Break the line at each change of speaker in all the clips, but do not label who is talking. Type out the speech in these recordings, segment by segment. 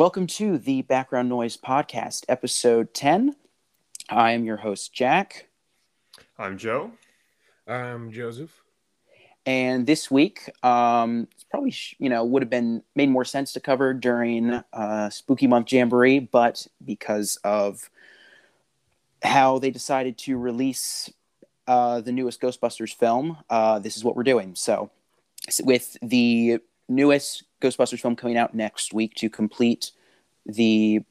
Welcome to the Background Noise Podcast, episode 10. I am your host, Jack.
I'm Joe.
I'm Joseph.
And this week, um, it's probably, you know, would have been made more sense to cover during uh, Spooky Month Jamboree, but because of how they decided to release uh, the newest Ghostbusters film, uh, this is what we're doing. So, with the newest Ghostbusters film coming out next week to complete the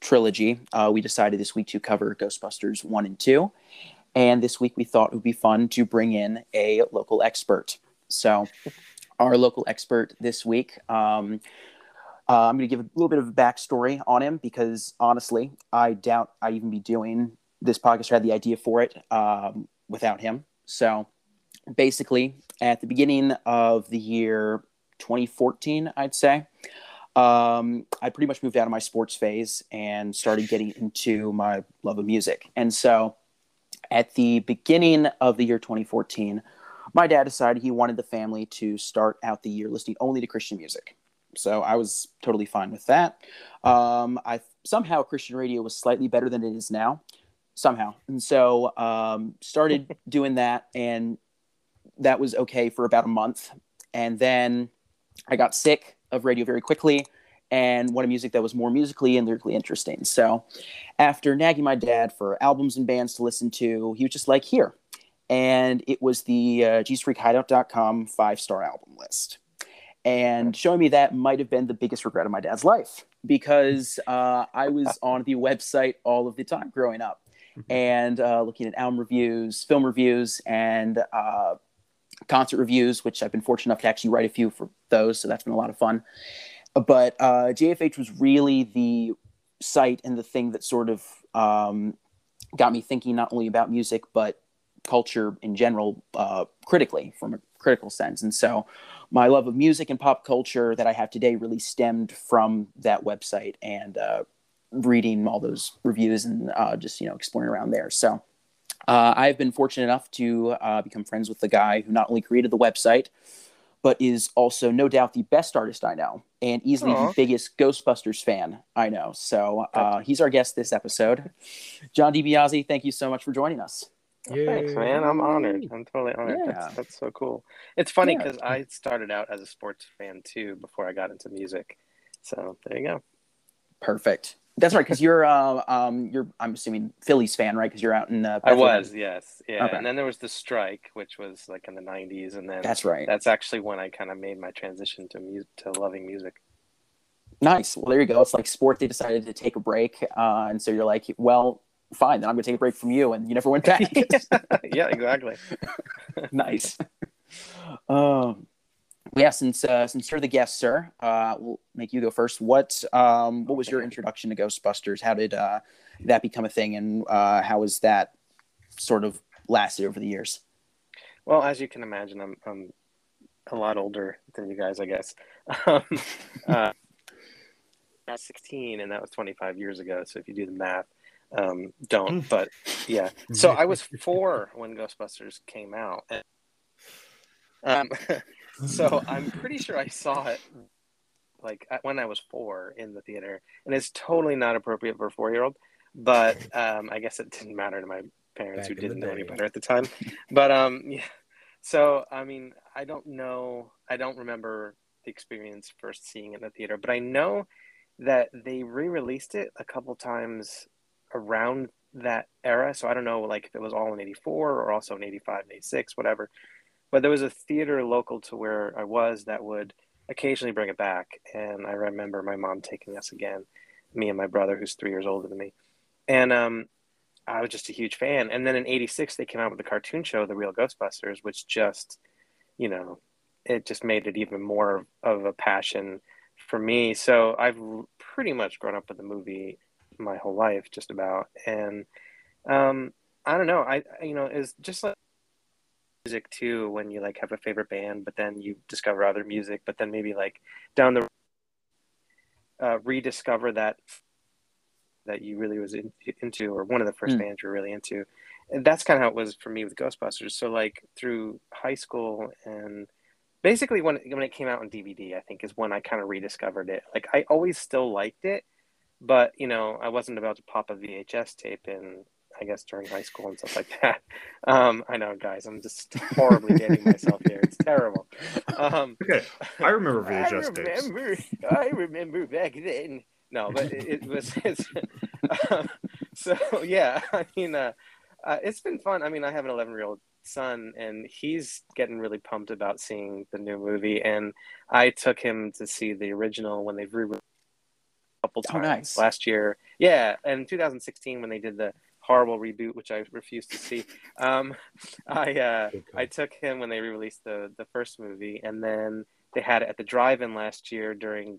trilogy, uh, we decided this week to cover Ghostbusters 1 and 2. And this week we thought it would be fun to bring in a local expert. So, our local expert this week, um, uh, I'm going to give a little bit of a backstory on him because honestly, I doubt I'd even be doing this podcast or had the idea for it um, without him. So, basically, at the beginning of the year 2014, I'd say, um, I pretty much moved out of my sports phase and started getting into my love of music. And so, at the beginning of the year 2014, my dad decided he wanted the family to start out the year listening only to Christian music. So I was totally fine with that. Um, I somehow Christian radio was slightly better than it is now, somehow, and so um, started doing that, and that was okay for about a month, and then I got sick of radio very quickly and wanted music that was more musically and lyrically interesting. So, after nagging my dad for albums and bands to listen to, he was just like, here. And it was the uh, jesusfreakhideout.com five star album list. And showing me that might have been the biggest regret of my dad's life because uh, I was on the website all of the time growing up and uh, looking at album reviews, film reviews, and uh, concert reviews, which I've been fortunate enough to actually write a few for those. So that's been a lot of fun. But uh, JFH was really the site and the thing that sort of um, got me thinking not only about music, but culture in general, uh, critically, from a critical sense. And so my love of music and pop culture that I have today really stemmed from that website and uh, reading all those reviews and uh, just, you know, exploring around there. So uh, I've been fortunate enough to uh, become friends with the guy who not only created the website, but is also no doubt the best artist I know and easily
Aw.
the biggest Ghostbusters fan I know. So uh, he's our guest this episode. John DiBiase, thank you so much for joining us.
Yay.
Thanks, man. I'm honored. I'm totally honored.
Yeah.
That's, that's so cool. It's funny
Yeah.
because I started out as a sports fan too before I got into music. So there you go.
Perfect. That's right, because you're uh, um, you're I'm assuming Phillies fan, right? Because you're out in uh,
I was, yes, yeah.
Okay.
And then there was the strike, which was like in the '90s, and then
That's right.
that's actually when I kind of made my transition to music, to loving music.
Nice. Well, there you go. It's like sport. They decided to take a break, uh, and so you're like, well, fine. Then I'm going to take a break from you, and you never went back.
yeah, exactly.
nice. Um, yeah, since uh, since you're the guest, sir, uh, we'll make you go first. What um, what was your introduction to Ghostbusters? How did uh, that become a thing, and uh, how has that sort of lasted over the years?
Well, as you can imagine, I'm, I'm a lot older than you guys, I guess. Um, uh, I was 16, and that was 25 years ago. So if you do the math, um, don't. But yeah, so I was four when Ghostbusters came out. And, um, so I'm pretty sure I saw it like when I was four in the theater, and it's totally not appropriate for a four year old. But um, I guess it didn't matter to my parents
Back
who didn't know any better at the time. But um, yeah. So I mean, I don't know. I don't remember the experience first seeing it in the theater, but I know that they re-released it a couple times around that era. So I don't know, like if it was all in '84 or also in '85, '86, whatever. But there was a theater local to where I was that would occasionally bring it back, and I remember my mom taking us again, me and my brother, who's three years older than me, and um, I was just a huge fan. And then in '86, they came out with the cartoon show, The Real Ghostbusters, which just, you know, it just made it even more of a passion for me. So I've pretty much grown up with the movie my whole life, just about. And um, I don't know. I you know is just like music too. When you like have a favorite band, but then you discover other music, but then maybe like down the uh, rediscover that that you really was in, into, or one of the first
Mm.
bands you're really into. And that's kind of how it was for me with Ghostbusters. So like through high school and basically when when it came out on DVD, I think is when I kind of rediscovered it. Like I always still liked it, but you know I wasn't about to pop a VHS tape in. I guess during high school and stuff like that. Um, I know, guys, I'm just horribly dating myself here. It's terrible. Um,
Okay, I remember VHS
I
tapes.
remember, I remember back then. No, but it, it was. It's, um, so yeah, I mean, uh, uh, it's been fun. I mean, I have an 11 year old son, and he's getting really pumped about seeing the new movie. And I took him to see the original when they've re a couple
Oh,
times
nice.
last year. Yeah, and 2016 when they did the horrible reboot, which I refused to see. Um, I uh, I took him when they re-released the the first movie, and then they had it at the drive-in last year during.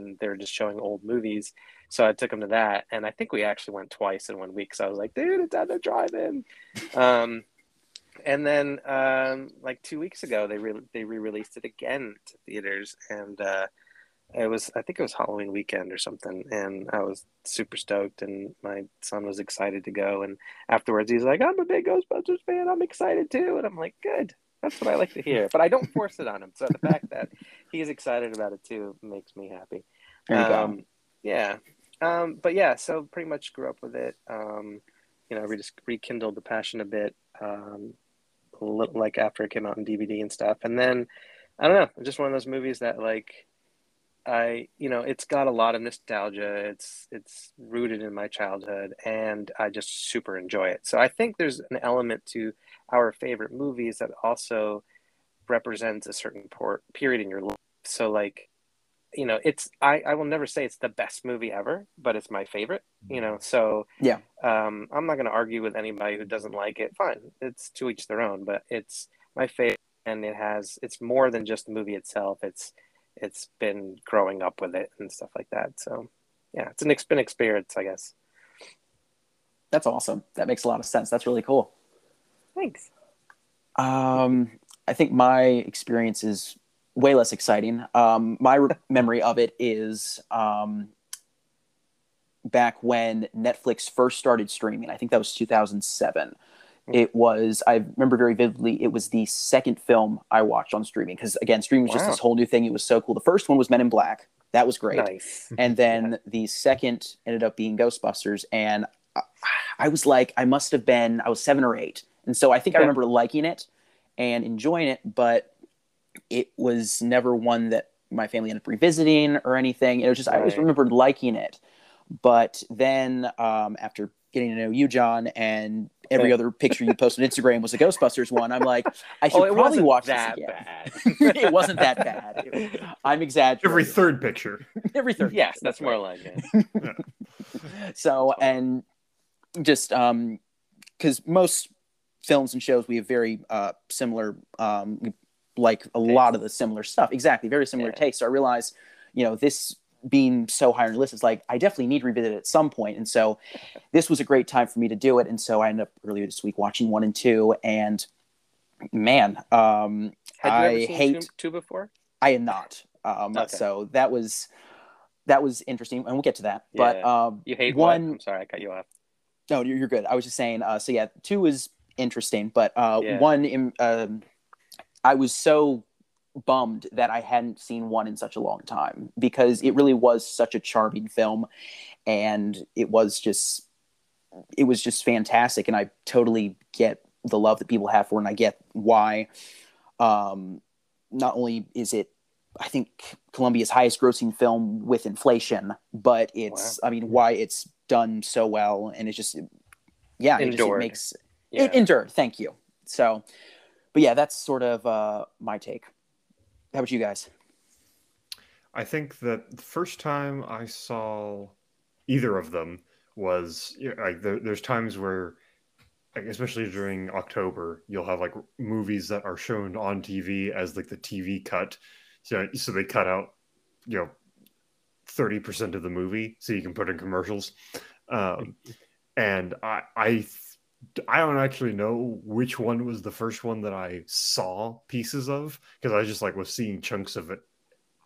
They were just showing old movies, so I took him to that, and I think we actually went twice in one week. So I was like, "Dude, it's at the drive-in." Um, and then, um, like two weeks ago, they re- they re-released it again to theaters, and uh, it was I think it was Halloween weekend or something, and I was super stoked, and my son was excited to go, and afterwards he's like, "I'm a big Ghostbusters fan. I'm excited too," and I'm like, "Good." That's what I like to hear, but I don't force it on him. So the fact that he's excited about it too makes me happy.
There you go.
Um, yeah. Um, but yeah, so pretty much grew up with it. Um, you know, re- just rekindled the passion a bit, um, a little like after it came out on DVD and stuff. And then, I don't know, just one of those movies that like, I, you know, it's got a lot of nostalgia. It's it's rooted in my childhood, and I just super enjoy it. So I think there's an element to our favorite movies that also represents a certain por- period in your life. So like, you know, it's I I will never say it's the best movie ever, but it's my favorite. You know, so
Yeah.
um, I'm not going to argue with anybody who doesn't like it. Fine, it's to each their own. But it's my favorite, and it has it's more than just the movie itself. It's it's been growing up with it and stuff like that. So yeah, it's an been experience, I guess.
That's awesome. That makes a lot of sense. That's really cool.
Thanks.
Um, I think my experience is way less exciting. Um, my re- memory of it is um, back when Netflix first started streaming. I think that was 2007. It was, I remember very vividly, it was the second film I watched on streaming because, again, streaming was just this whole new thing. It was so cool. The first one was Men in Black. That was great.
Nice.
And then the second ended up being Ghostbusters. And I, I was like, I must have been, I was seven or eight. And so I think I remember liking it and enjoying it, but it was never one that my family ended up revisiting or anything. It was just, I always
Right.
remembered liking it. But then um, after getting to know you, John, and every
Okay.
other picture you post on Instagram was a Ghostbusters one, I'm like, I should
Oh, it
probably
wasn't
watch
that
this again.
bad.
it wasn't that bad. It- I'm exaggerating.
Every third picture.
every third.
yes, that's more like it.
so and just um because most films and shows we have very uh similar um like a lot of the similar stuff exactly very similar
Yeah.
tastes so i realize you know this being so high on your list is like i definitely need to revisit it at some point and so this was a great time for me to do it and so i ended up earlier this week watching one and two and man um
Had you
I
ever seen
hate-
two, before?
I had not. Um,
Okay.
So that was that was interesting, and we'll get to that. But um,
You hate
one.
What? I'm sorry, I cut you off.
No, you're, you're good. I was just saying. Uh, so yeah, two was interesting, but uh,
Yeah.
one, in, um, I was so bummed that I hadn't seen one in such a long time because it really was such a charming film, and it was just it was just fantastic, and I totally get the love that people have for it, and I get why. Um, not only is it I think Columbia's highest grossing film with inflation, but it's I mean why it's done so well and it's just yeah, it, just, it makes
Yeah.
it endured. Thank you. So, but yeah, that's sort of uh, my take. How about you guys?
I think that the first time I saw either of them was you know, like there, there's times where, like, especially during October, you'll have like movies that are shown on TV as like the TV cut. So so they cut out, you know, thirty percent of the movie so you can put in commercials. Um, and I I I don't actually know which one was the first one that I saw pieces of because I just like was seeing chunks of it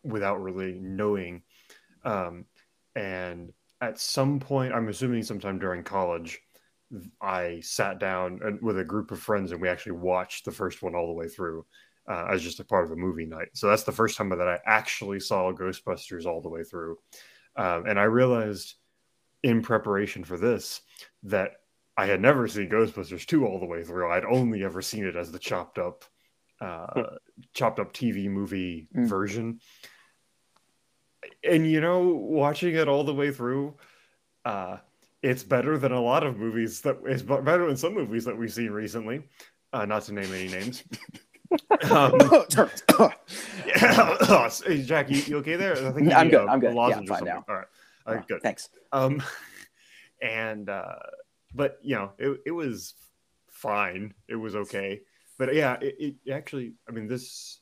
without really knowing. Um, and at some point, I'm assuming sometime during college, I sat down and- with a group of friends and we actually watched the first one all the way through. uh, as just a part of a movie night. So that's the first time that I actually saw Ghostbusters all the way through. Um, and I realized in preparation for this that I had never seen Ghostbusters 2 all the way through. I'd only ever seen it as the chopped up uh, chopped up TV movie
Mm.
version. And you know, watching it all the way through, uh, it's better than a lot of movies that it's better than some movies that we've seen recently. Uh, not to name any names. um, hey, Jack, you, you okay there? I think you
I'm good,
a
I'm good. Yeah, I'm
or
fine
something.
now.
All right, all right, good.
Thanks.
Um, and uh, but you know, it it was fine. It was okay. But yeah, it, it actually. I mean, this.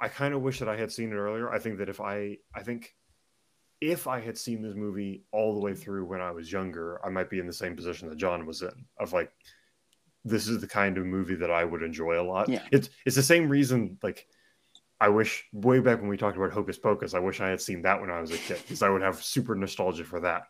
I kind of wish that I had seen it earlier. I think that if I, I think, if I had seen this movie all the way through when I was younger, I might be in the same position that John was in. Of like, this is the kind of movie that I would enjoy a lot.
Yeah.
It's it's the same reason. Like, I wish way back when we talked about Hocus Pocus, I wish I had seen that when I was a kid because I would have super nostalgia for that.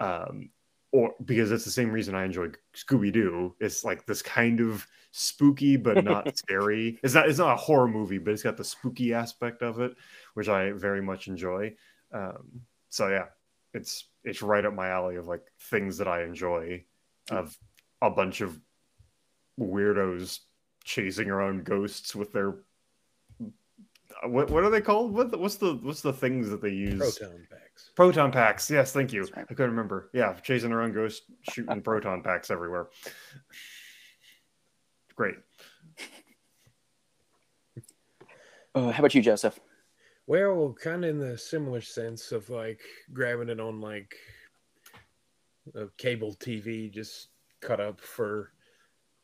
Um, or because it's the same reason I enjoy Scooby Doo. It's like this kind of spooky but not scary. It's not it's not a horror movie, but it's got the spooky aspect of it, which I very much enjoy. Um, so yeah, it's it's right up my alley of like things that I enjoy of a bunch of weirdos chasing around ghosts with their what what are they called? What what's the what's the things that they use?
Proton packs.
Proton packs. Yes, thank you.
Right.
I couldn't remember. Yeah, chasing around ghosts, shooting proton packs everywhere. Great.
Uh, how about you, Joseph?
Well, kind of in the similar sense of like grabbing it on like a cable TV, just cut up for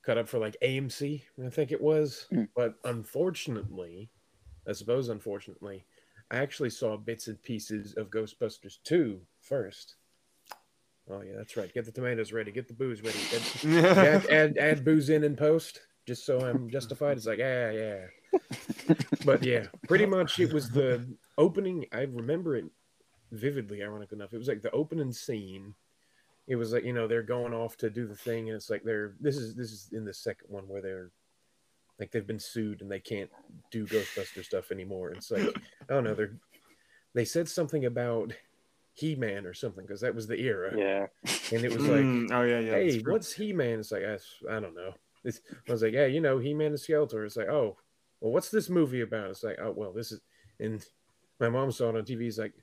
cut up for like AMC, I think it was.
Mm.
But unfortunately, I suppose unfortunately, I actually saw bits and pieces of Ghostbusters 2 first. Oh yeah, that's right. Get the tomatoes ready. Get the booze ready. Add, add, add, add booze in and post, just so I'm justified. It's like, yeah, yeah. But yeah, pretty much it was the opening. I remember it vividly, ironic enough. It was like the opening scene. It was like, you know, they're going off to do the thing, and it's like they're this is this is in the second one where they're like they've been sued and they can't do Ghostbuster stuff anymore. It's like, I don't know, they're they said something about He Man or something, because that was the era.
Yeah.
And it was like
Mm, oh yeah, yeah.
hey, what's He Man? It's like, I, I don't know. It's, I was like, yeah, you know, He Man and Skeletor. It's like, oh, well, what's this movie about? It's like, oh, well, this is, and my mom saw it on TV. It's like,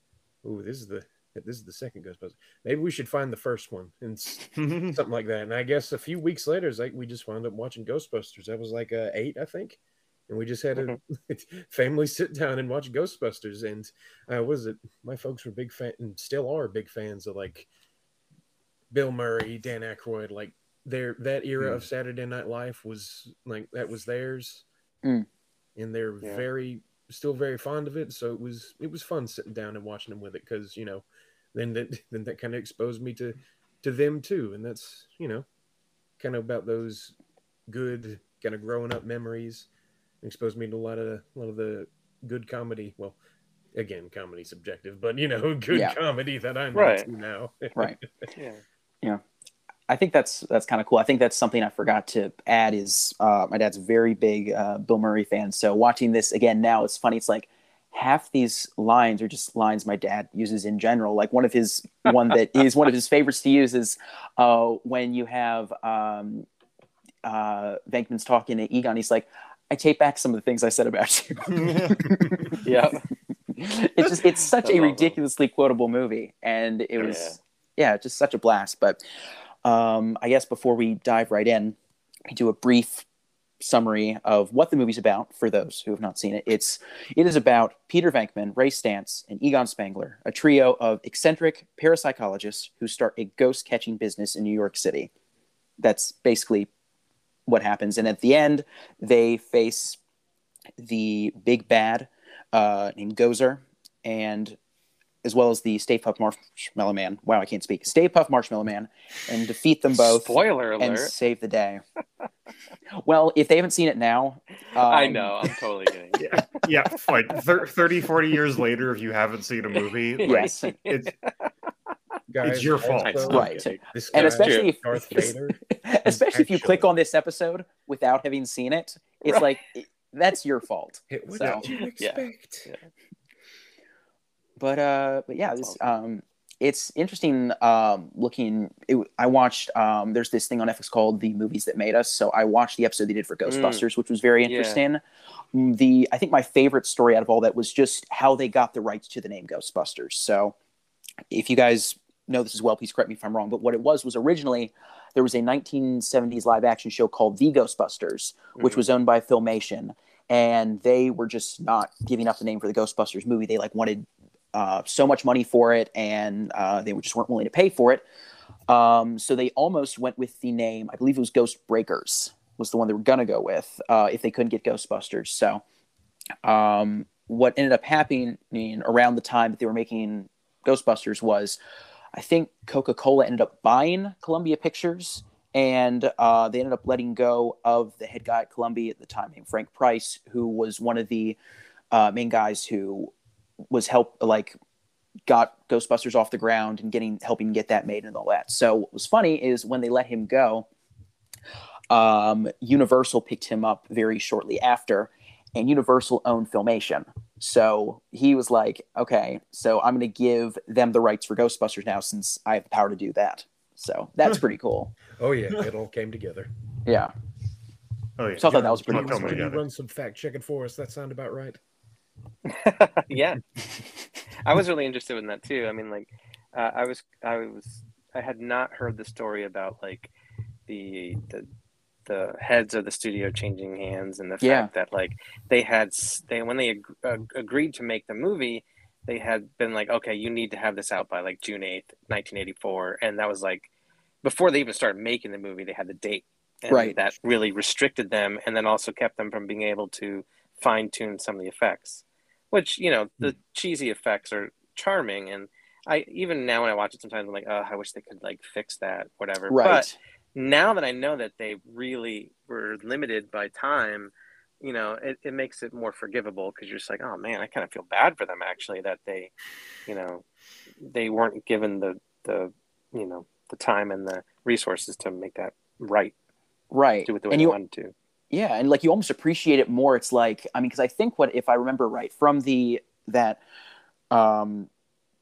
oh, this is the, this is the second Ghostbusters. Maybe we should find the first one and something like that. And I guess a few weeks later, it's like we just wound up watching Ghostbusters. That was like uh, eight, I think. And we just had a family sit down and watch Ghostbusters. And uh, was it? My folks were big fan and still are big fans of like Bill Murray, Dan Aykroyd. Like their that era of Saturday Night Live was like that was theirs,
Mm.
and they're
Yeah.
very still very fond of it. So it was it was fun sitting down and watching them with it because you know then that then that kind of exposed me to to them too, and that's you know kind of about those good kind of growing up memories. Exposed me to a lot of a lot of the good comedy. Well, again, comedy subjective, but you know, good
Yeah.
comedy that I'm
Right.
into now.
Right.
Yeah.
I think that's that's kind of cool. I think that's something I forgot to add is uh, my dad's a very big uh, Bill Murray fan. So watching this again now, it's funny. It's like half these lines are just lines my dad uses in general. Like one of his one that is one of his favorites to use is uh, when you have um, uh, Venkman's talking to Egon. He's like, "I take back some of the things I said about you."
Yeah.
it's just it's such
I
a ridiculously quotable movie and it was yeah, just such a blast but um i guess before we dive right in we do a brief summary of what the movie's about for those who have not seen it. It's it is about peter venkman ray stantz and egon spengler a trio of eccentric parapsychologists who start a ghost catching business in new york city. That's basically what happens. And at the end they face the big bad uh, named Gozer, and as well as the Stay Puft Marshmallow Man. Wow, I can't speak. Stay Puft Marshmallow Man, and defeat them both
Spoiler alert!
and save the day. well, if they haven't seen it now, um,
I know. I'm totally kidding.
yeah, yeah. Like thir- 30, 40 years later, if you haven't seen a movie, like,
Yes,
it's
Guys,
It's your fault.
also,
Right. And especially if especially if you click on this episode without having seen it, it's
Right.
like that's your fault.
What
So,
did you
yeah.
expect?
Yeah.
But uh but yeah this um it's interesting um looking it, i watched um there's this thing on netflix called the movies that made us. So i watched the episode they did for ghostbusters which was very interesting. Mm, the i think my favorite story out of all that was just how they got the rights to the name ghostbusters. So if you guys know this as well please correct me if i'm wrong but what it was was originally there was a 1970s live action show called the ghostbusters which
Mhm.
was owned by filmation. And they were just not giving up the name for the ghostbusters movie. They like wanted uh, so much money for it, and uh, they just weren't willing to pay for it. Um, so they almost went with the name. I believe it was Ghost Breakers was the one they were gonna go with uh, if they couldn't get Ghostbusters. So um, what ended up happening around the time that they were making Ghostbusters was, I think Coca Cola ended up buying Columbia Pictures. And uh, they ended up letting go of the head guy at Columbia at the time, named Frank Price, who was one of the uh, main guys who was help like got Ghostbusters off the ground and getting helping get that made and all that. So what was funny is when they let him go, um, Universal picked him up very shortly after, and Universal owned Filmation. So he was like, okay, so I'm going to give them the rights for Ghostbusters now since I have the power to do that. So that's pretty cool.
Oh yeah, it all came together.
Yeah.
Oh yeah.
So I thought that was pretty
Not
cool.
Can you run some fact checking for us? That sound about right?
Yeah, I was really interested in that too. I mean, like, uh, I was, I was, I had not heard the story about like the the the heads of the studio changing hands and the fact
Yeah.
that like they had they when they ag- uh, agreed to make the movie, they had been like, okay, you need to have this out by like June eighth, nineteen eighty four, and that was like before they even started making the movie, they had the date. And
Right.
That really restricted them, and then also kept them from being able to fine tune some of the effects which you know the hmm. cheesy effects are charming and i even now when i watch it sometimes i'm like oh i wish they could like fix that whatever
Right.
but now that i know that they really were limited by time you know it, it makes it more forgivable because you're just like oh man i kind of feel bad for them actually that they you know they weren't given the the you know the time and the resources to make that right
right.
do it the way
and
they
you
wanted to
yeah and like you almost appreciate it more. It's like i mean because i think what if i remember right from the that um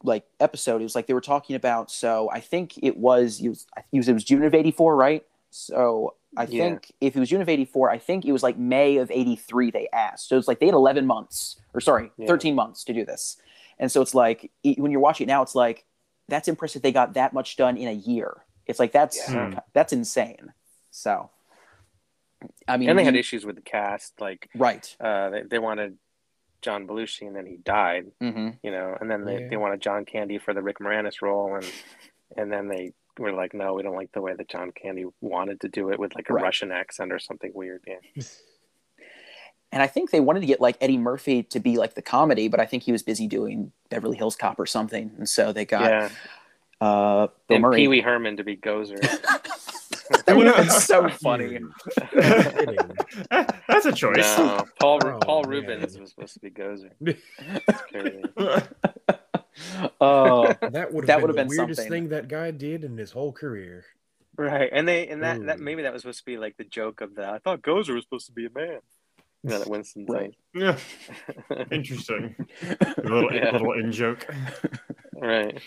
like episode it was like they were talking about so i think it was it was, it was, it was june of 84 right? So i
Yeah.
think if it was june of 84 i think it was like may of 83 they asked. So it's like they had 11 months or sorry
Yeah.
13 months to do this. And so it's like when you're watching it now it's like that's impressive they got that much done in a year. It's like that's
Yeah.
that's insane. So i mean
and they had
you-
issues with the cast like
right
uh, they, they wanted John Belushi, and then he died.
hmm
You know, and then they,
Yeah.
they wanted John Candy for the Rick Moranis role, and and then they were like, no, we don't like the way that John Candy wanted to do it with like a
Right.
Russian accent or something weird. Yeah,
And I think they wanted to get like Eddie Murphy to be like the comedy, but I think he was busy doing Beverly Hills Cop or something, and so they got
yeah.
uh, Bill
And
Murray.
Pee Wee Herman to be Gozer.
that would have been so funny.
That's a choice.
no, Paul
Oh,
Paul
man.
Reubens was supposed to be Gozer. It's crazy.
Oh,
That would
That
have
would've
been
been
the weirdest
something.
thing that guy did in his whole career.
Right, and they and that, that maybe that was supposed to be like the joke of the I thought Gozer was supposed to be a man. You know that Winston
Right.
yeah, interesting. A little,
Yeah.
little in joke.
right.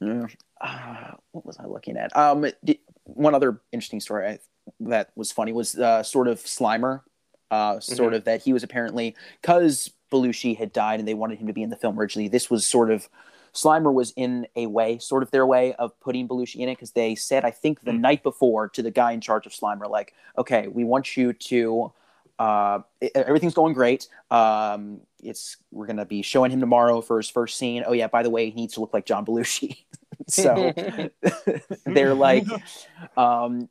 Yeah. Uh, what was I looking at? Um, di- one other interesting story I, that was funny was uh, sort of Slimer. Uh, sort of that he was apparently because Belushi had died and they wanted him to be in the film originally. This was sort of Slimer was in a way, sort of their way of putting Belushi in it because they said I think the
Hmm.
night before to the guy in charge of Slimer, like, okay, we want you to. Uh, everything's going great. Um, it's we're gonna be showing him tomorrow for his first scene. Oh yeah, by the way, he needs to look like John Belushi. so they're like um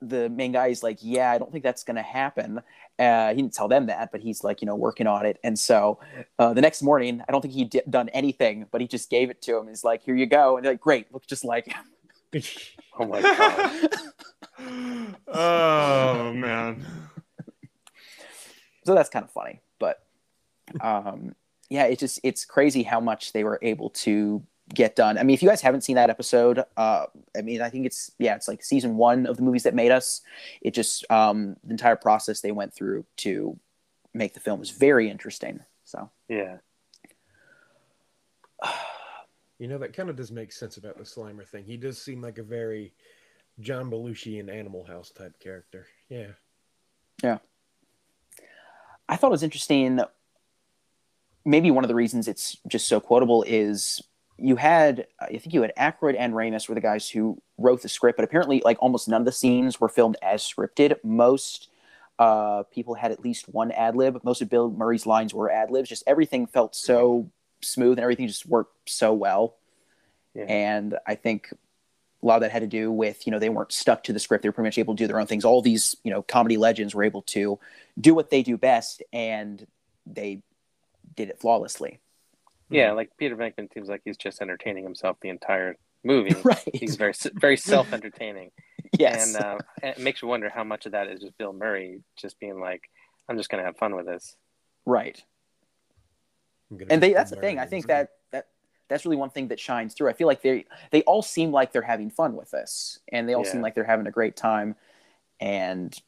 the main guy is like yeah i don't think that's going to happen. Uh he didn't tell them that but he's like you know working on it. And so uh, the next morning i don't think he'd d- done anything but he just gave it to him. He's like here you go. And they're like great look just like
Oh my god.
oh man.
so that's kind of funny but um yeah it's just it's crazy how much they were able to get done. I mean, if you guys haven't seen that episode, uh, I mean, I think it's yeah, it's like season one of the movies that made us. It just um, the entire process they went through to make the film was very interesting. So
Yeah.
You know, that kind of does make sense about the Slimer thing. He does seem like a very John Belushi in Animal House type character. Yeah. Yeah.
I thought it was interesting. Maybe one of the reasons it's just so quotable is you had, I think you had Aykroyd and Ramis were the guys who wrote the script, but apparently, like almost none of the scenes were filmed as scripted. Most uh, people had at least one ad lib. Most of Bill Murray's lines were ad libs. Just everything felt so smooth and everything just worked so well.
Yeah.
And I think a lot of that had to do with, you know, they weren't stuck to the script. They were pretty much able to do their own things. All these, you know, comedy legends were able to do what they do best and they did it flawlessly.
Yeah, like Peter Venkman seems like he's just entertaining himself the entire movie.
right.
He's very very self entertaining,
yes.
and uh, it makes you wonder how much of that is just Bill Murray just being like, "I'm just gonna have fun with this."
right. And they that's the thing i think that that that's really one thing that shines through i feel like they they all seem like they're having fun with this and they all seem like they're having a great time and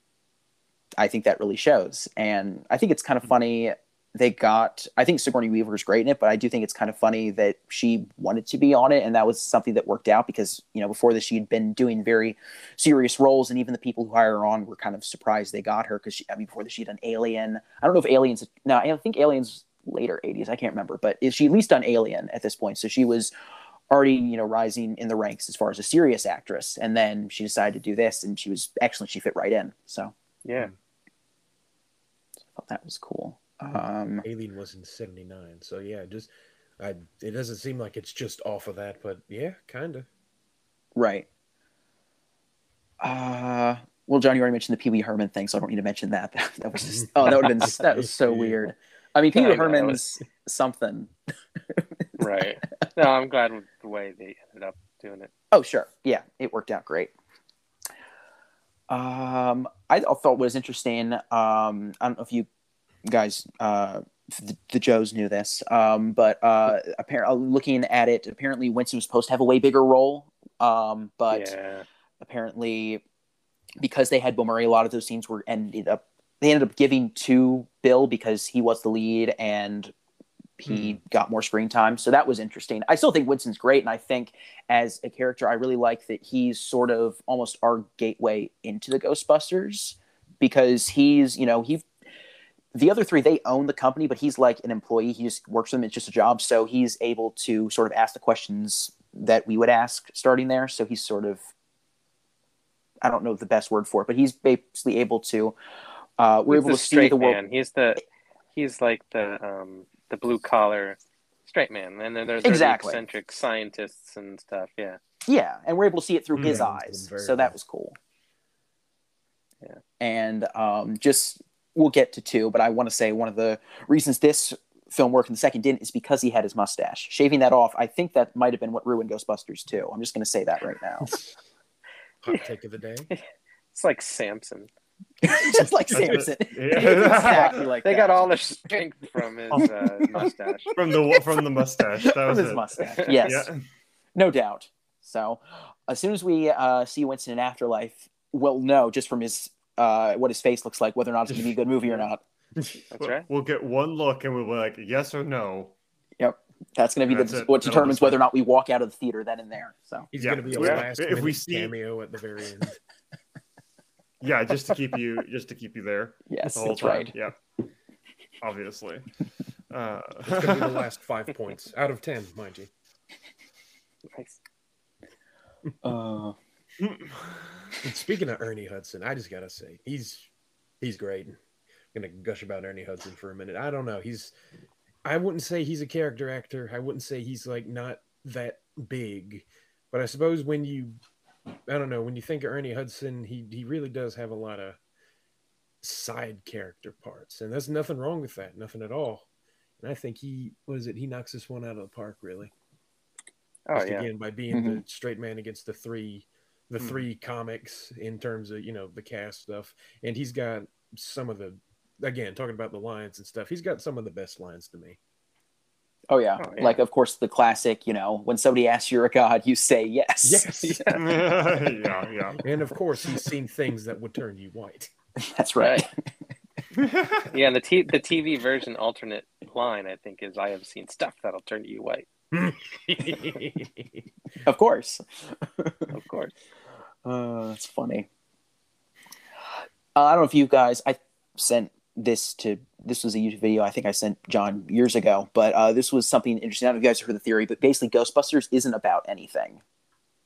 i think that really shows and i think it's kind of funny they got i think sigourney weaver is great in it but i do think it's kind of funny that she wanted to be on it and that was something that worked out because you know before this she'd been doing very serious roles and even the people who hire her on were kind of surprised they got her because i mean before this she'd done alien. I don't know if aliens no i think aliens later 80s i can't remember but is she at least done alien at this point so she was already you know rising in the ranks as far as a serious actress and then she decided to do this and she was excellent she fit right in so.
Yeah,
i thought that was cool um
Alien was in '79, so yeah, just I. It doesn't seem like it's just off of that, but yeah, kind of.
right uh well john you already mentioned the pee-wee herman thing so i don't need to mention that that, was just oh that would have been that was so weird i mean
Yeah,
pee-wee
know, that
herman's something
right. No, I'm glad with the way they ended up doing it.
Oh, sure. Yeah, it worked out great. Um, I thought was interesting. Um, I don't know if you guys, uh, the, the Joes knew this, um, but uh, apparently, looking at it, apparently Winston was supposed to have a way bigger role, um, but
yeah,
apparently, because they had Bill Murray, a lot of those scenes were ended up they ended up giving to Bill because he was the lead and he got more screen time. So that was interesting. I still think Winston's great, and I think as a character, I really like that he's sort of almost our gateway into the Ghostbusters because he's you know he the other three they own the company, but he's like an employee. He just works for them. It's just a job, so he's able to sort of ask the questions that we would ask starting there. So he's sort of I don't know the best word for it, but he's basically able to. Uh, we're
he's
able
the
to see the world.
man. He's the he's like the um the blue collar straight man, and then there's
Exactly.
eccentric scientists and stuff. Yeah,
Yeah, and we're able to see it through his eyes.
very
So that was cool.
Yeah.
And um, just we'll get to two, but I want to say one of the reasons this film worked and the second didn't is because he had his mustache. Shaving that off, I think that might have been what ruined Ghostbusters too. I'm just going to say that right now.
Hot take of the day.
it's like Samson.
just like Samson.
Yeah.
exactly like
They
that.
got all their strength from his uh, mustache.
from the from the mustache. That
from
was
his
it.
mustache. Yes.
Yeah.
No doubt. So, as soon as we uh, see Winston in Afterlife, we'll know just from his uh, what his face looks like whether or not it's going to be a good movie or not.
That's
We'll-
right.
We'll get one look and we'll be like, yes or no. Yep.
That's going to be the,
it.
what
That'll
determines whether or not we walk out of the theater then and there. So,
He's
Yeah.
gonna be a
Yeah.
last
If we see-
cameo at the very end.
Yeah, just to keep you just to keep you there
yes,
the
that's
time.
right.
Yeah. Obviously. Uh,
It's gonna be the last five points out of ten, mind you.
Nice.
Uh,
And Mm. speaking of Ernie Hudson, I just gotta say he's he's great. I'm gonna gush about Ernie Hudson for a minute. I don't know. He's I wouldn't say he's a character actor. I wouldn't say he's like not that big. But I suppose when you I don't know, when you think of Ernie Hudson, he he really does have a lot of side character parts. And there's nothing wrong with that, nothing at all. And I think he was it, he knocks this one out of the park really.
Oh
Just
yeah.
again by being mm-hmm. the straight man against the three the
Mhm.
three comics in terms of you know the cast stuff and he's got some of the again talking about the lines and stuff he's got some of the best lines to me
Oh yeah.
Oh, yeah.
Like of course the classic, you know, when somebody asks you're a god, you say yes.
Yes.
yeah, yeah.
And of course, he's seen things that would turn you white.
That's right.
Yeah, and the t- the TV version alternate line I think is I have seen stuff that'll turn you white.
Of course.
Of course.
Uh, that's funny. Uh, I don't know if you guys. I sent this to. This was a YouTube video. I think I sent John years ago, but uh, this was something interesting. I don't know if you guys heard the theory, but basically, Ghostbusters isn't about anything.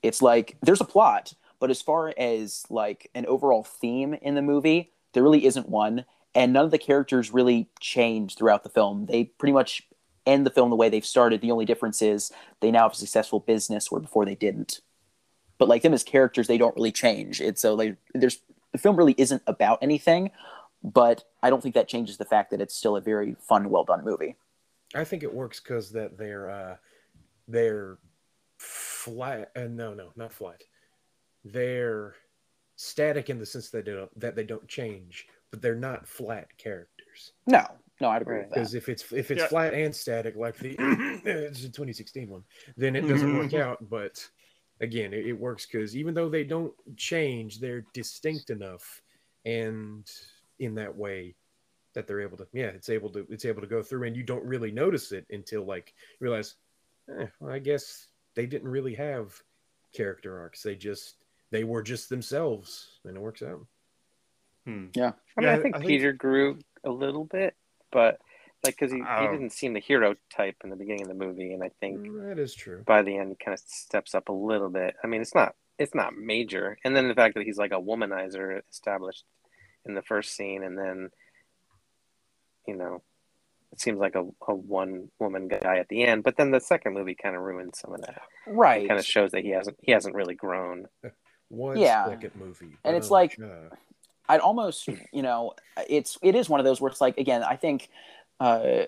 It's like there's a plot, but as far as like an overall theme in the movie, there really isn't one, and none of the characters really change throughout the film. They pretty much end the film the way they've started. The only difference is they now have a successful business where before they didn't but like them as characters they don't really change it's so like there's the film really isn't about anything but i don't think that changes the fact that it's still a very fun well done movie
I think it works because that they're uh, they're flat. Uh, no, no, not flat. They're static in the sense that they don't that they don't change, but they're not flat characters.
no no i'd agree
Right.
with that
Because if it's if it's
Yeah.
flat and static like the it's a 2016 one, then it doesn't work out. But again, it, it works because even though they don't change, they're distinct enough, and in that way that they're able to yeah it's able to it's able to go through and you don't really notice it until like you realize eh, well, i guess they didn't really have character arcs they just they were just themselves and it works out
Hmm.
yeah
I mean,
Yeah,
I think
I think-
Peter grew a little bit, but like because he, he
Oh.
didn't seem the hero type in the beginning of the movie, and I think
that is true
by the end he kind of steps up a little bit. I mean, it's not it's not major, and then the fact that he's like a womanizer established in the first scene, and then you know it seems like a, a one woman guy at the end, but then the second movie kind of ruins some of that.
right
It kind of shows that he hasn't he hasn't really grown.
one
Yeah.
second movie
And it's like-
uh,
i'd almost you know it's it is one of those where it's like again i think uh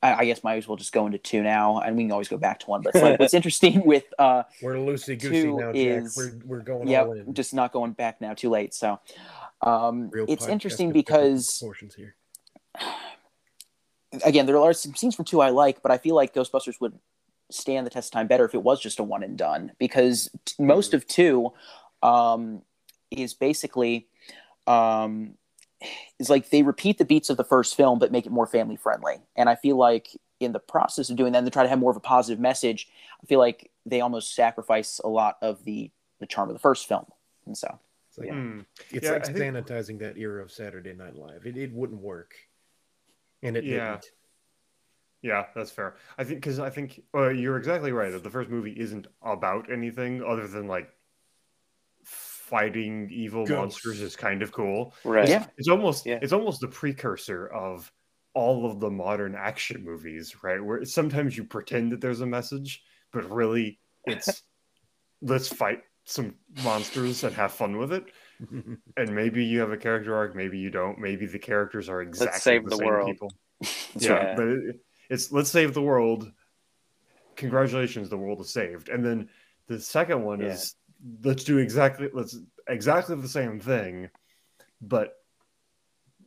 I I guess might as well just go into two now, and we can always go back to one. But it's like what's interesting with uh,
we're loosey goosey
two
now jack
is-
we're, we're going all
yeah,
in
just not going back now, too late. So, um,
Real
it's interesting because
proportions here
again, there are some scenes from two I like, but I feel like Ghostbusters would stand the test of time better if it was just a one and done because t- most of two um, is basically um, is like they repeat the beats of the first film but make it more family friendly, and I feel like in the process of doing that, and they try to have more of a positive message. I feel like they almost sacrifice a lot of the the charm of the first film, and so
it's like,
Hmm.
it's
Yeah,
like
I think-
sanitizing that era of saturday night live it, it wouldn't work and it
Yeah.
didn't
Yeah, that's fair. I think because I think uh, you're exactly right that the first movie isn't about anything other than like fighting evil
Ghosts.
monsters is kind of cool.
Right.
Yeah.
It's almost
Yeah.
it's almost the precursor of all of the modern action movies, right? Where sometimes you pretend that there's a message, but really it's let's fight some monsters and have fun with it. And maybe you have a character arc, maybe you don't. Maybe the characters are exactly
save
the,
the
same
world.
people.
That's
yeah,
right.
but it, it's let's save the world. Congratulations, the world is saved. And then the second one
Yeah.
is let's do exactly let's exactly the same thing, but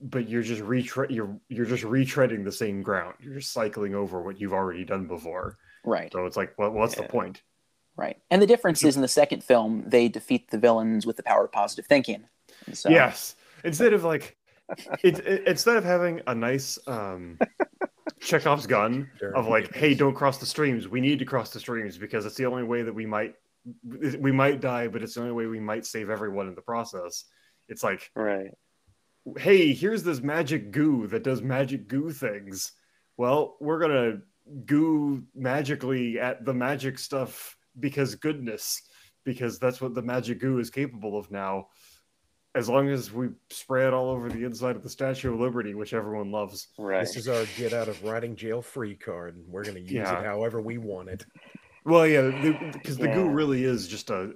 but you're just retread you're you're just retreading the same ground. You're just cycling over what you've already done before.
right.
So it's like, what what's the point?
Right. And the difference is in the second film, they defeat the villains with the power of positive thinking. So,
Yes. Instead of like, it, it- instead of having a nice um, Chekhov's gun of like, hey, don't cross the streams. We need to cross the streams because it's the only way that we might we might die, but it's the only way we might save everyone in the process. It's like,
Right.
hey, here's this magic goo that does magic goo things. Well, we're gonna goo magically at the magic stuff because goodness, because that's what the magic goo is capable of now. As long as we spray it all over the inside of the Statue of Liberty, which everyone loves.
Right.
This is our get out of riding jail free card, and we're going to use
Yeah.
it however we want it.
Well, yeah, because the, goo
Yeah.
really is just a,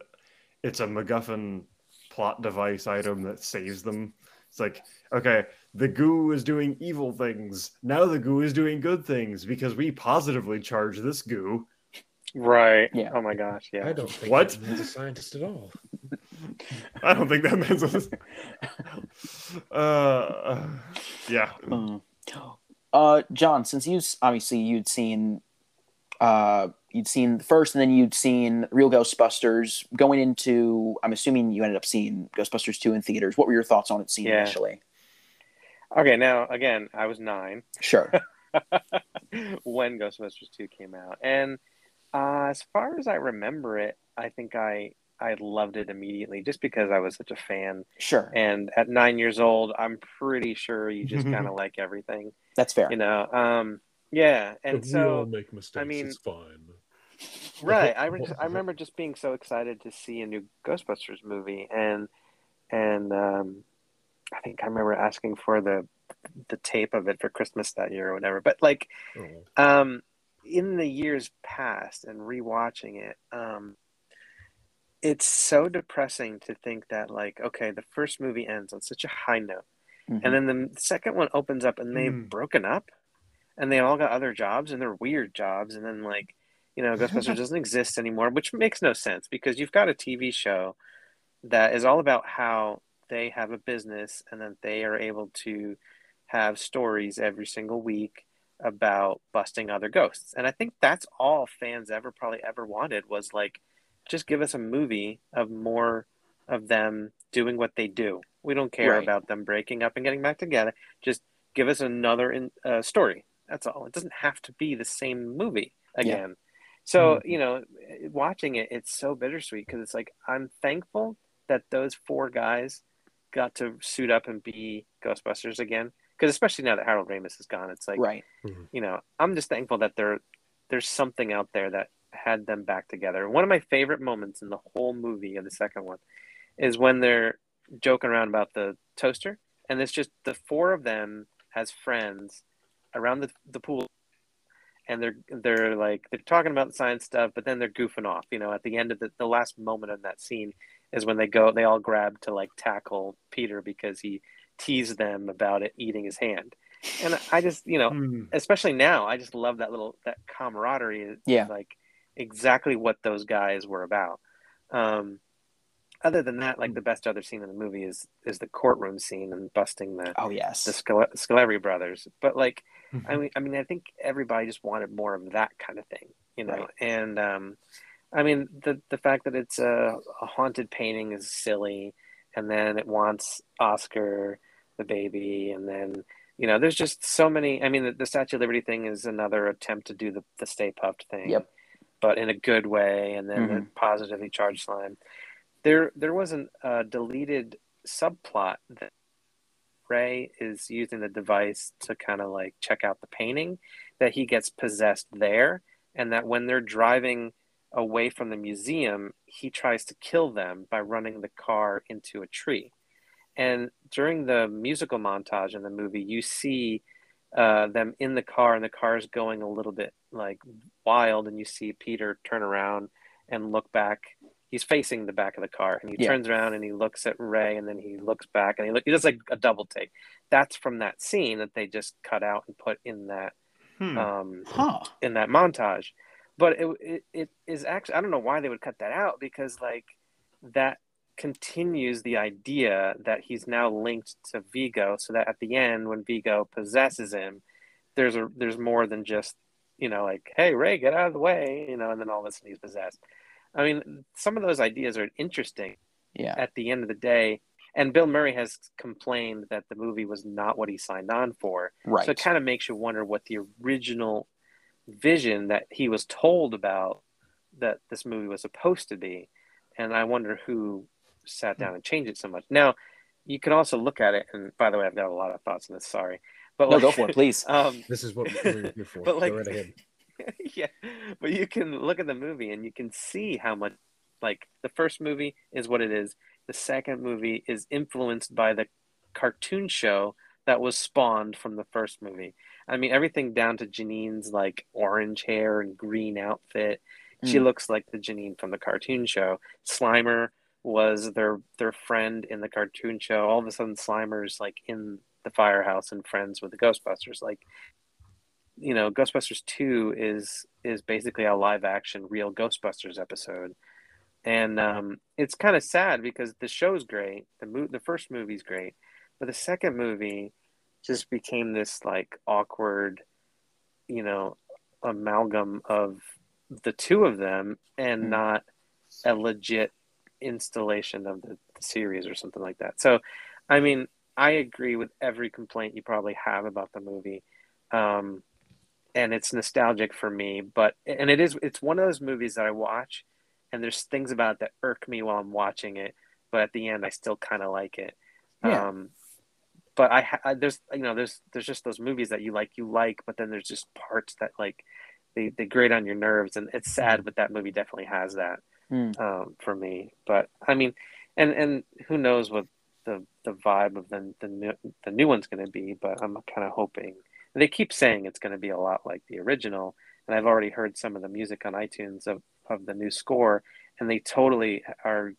it's a MacGuffin plot device item that saves them. It's like, okay, the goo is doing evil things. Now the goo is doing good things because we positively charge this goo.
Right.
Yeah.
Oh my gosh. Yeah.
I don't think
What?
that man's a scientist at all.
I don't think that means. uh, yeah.
Uh, Uh, John, since you obviously you'd seen, uh, you'd seen the first, and then you'd seen Real Ghostbusters. Going into, I'm assuming you ended up seeing Ghostbusters two in theaters. What were your thoughts on it seeing
Yeah.
initially?
Okay, now again, I was nine
Sure.
when Ghostbusters 2 came out. And uh, as far as I remember it, I think I I loved it immediately just because I was such a fan.
Sure.
And at nine years old, I'm pretty sure you just kind of like everything,
That's fair.
you know. Um, yeah, and
But we all
so
make mistakes.
I mean-
it's fine.
right, I, re- I remember just being so excited to see a new Ghostbusters movie, and and um, I think I remember asking for the the tape of it for Christmas that year or whatever. But like,
Oh.
um, in the years past and rewatching it, um, it's so depressing to think that like, okay, the first movie ends on such a high note,
Mhm.
and then the second one opens up and they've
Mm.
broken up, and they all got other jobs and they're weird jobs, and then like, you know, Ghostbusters doesn't exist anymore, which makes no sense because you've got a TV show that is all about how they have a business and then they are able to have stories every single week about busting other ghosts. And I think that's all fans ever probably ever wanted was like just give us a movie of more of them doing what they do. We don't care
Right.
about them breaking up and getting back together. Just give us another in, uh, story. That's all. It doesn't have to be the same movie again. So, hmm. you know, watching it, it's so bittersweet because it's like I'm thankful that those four guys got to suit up and be Ghostbusters again. Because especially now that Harold Ramis is gone, it's like
right. Mm-hmm.
you know, I'm just thankful that there there's something out there that had them back together. One of my favorite moments in the whole movie of the second one is when they're joking around about the toaster, and it's just the four of them as friends around the the pool, and they're they're like they're talking about the science stuff, but then they're goofing off. You know, at the end of the the last moment of that scene is when they go they all grab to like tackle Peter because he teased them about it eating his hand. And I just, you know,
Hmm.
especially now, I just love that little that camaraderie. is
Yeah.
like exactly what those guys were about. Um, other than that, like the best other scene in the movie is is the courtroom scene and busting the
Oh yes.
the Scale- Scoleri brothers. But like, I mean, I mean, I think everybody just wanted more of that kind of thing, you know.
Right.
And um, I mean, the the fact that it's a, a haunted painting is silly, and then it wants Oscar the baby, and then you know, there's just so many. I mean, the, the Statue of Liberty thing is another attempt to do the the Stay Puft thing,
Yep.
but in a good way, and then the
Mhm.
positively charged slime. There, there was an uh, deleted subplot that Ray is using the device to kind of like check out the painting, that he gets possessed there, and that when they're driving away from the museum, he tries to kill them by running the car into a tree. And during the musical montage in the movie, you see uh, them in the car, and the car is going a little bit like wild, and you see Peter turn around and look back. He's facing the back of the car, and he
Yeah.
turns around and he looks at Ray, and then he looks back, and he look. He does like a double take. That's from that scene that they just cut out and put in that
Hmm.
um,
Huh.
in that montage. But it, it it is actually I don't know why they would cut that out because like that continues the idea that he's now linked to Vigo, so that at the end when Vigo possesses him, there's a there's more than just you know like hey Ray get out of the way you know and then all of a sudden he's possessed. I mean some of those ideas are interesting
Yeah.
at the end of the day. And Bill Murray has complained that the movie was not what he signed on for.
Right.
So it kind of makes you wonder what the original vision that he was told about that this movie was supposed to be. And I wonder who sat down and changed it so much. Now, you can also look at it, and by the way, I've got a lot of thoughts on this. Sorry, but
no,
like-
go for it, please.
Um,
This is what we're here for.
But, like-
Go right ahead.
yeah, but you can look at the movie and you can see how much like the first movie is what it is. The second movie is influenced by the cartoon show that was spawned from the first movie. I mean, everything down to Janine's like orange hair and green outfit. She
Mm.
looks like the Janine from the cartoon show. Slimer was their their friend in the cartoon show. All of a sudden, Slimer's like in the firehouse and friends with the Ghostbusters. Like, you know, Ghostbusters two is is basically a live action real Ghostbusters episode, and um, it's kind of sad because the show's great. The mo- the first movie's great, but the second movie just became this like awkward, you know, amalgam of the two of them and
Mm.
not a legit installation of the, the series or something like that. So, I mean, I agree with every complaint you probably have about the movie. Um, and it's nostalgic for me, but and it is it's one of those movies that I watch and there's things about it that irk me while I'm watching it, but at the end I still kind of like it.
Yeah.
Um, but I, ha- I there's you know there's there's just those movies that you like you like, but then there's just parts that like they they grate on your nerves, and it's sad, but that movie definitely has that
Mm.
um, for me. But I mean, and and who knows what the the vibe of the the new the new one's going to be? But I'm kind of hoping. And they keep saying it's going to be a lot like the original, and I've already heard some of the music on iTunes of of the new score, and they totally are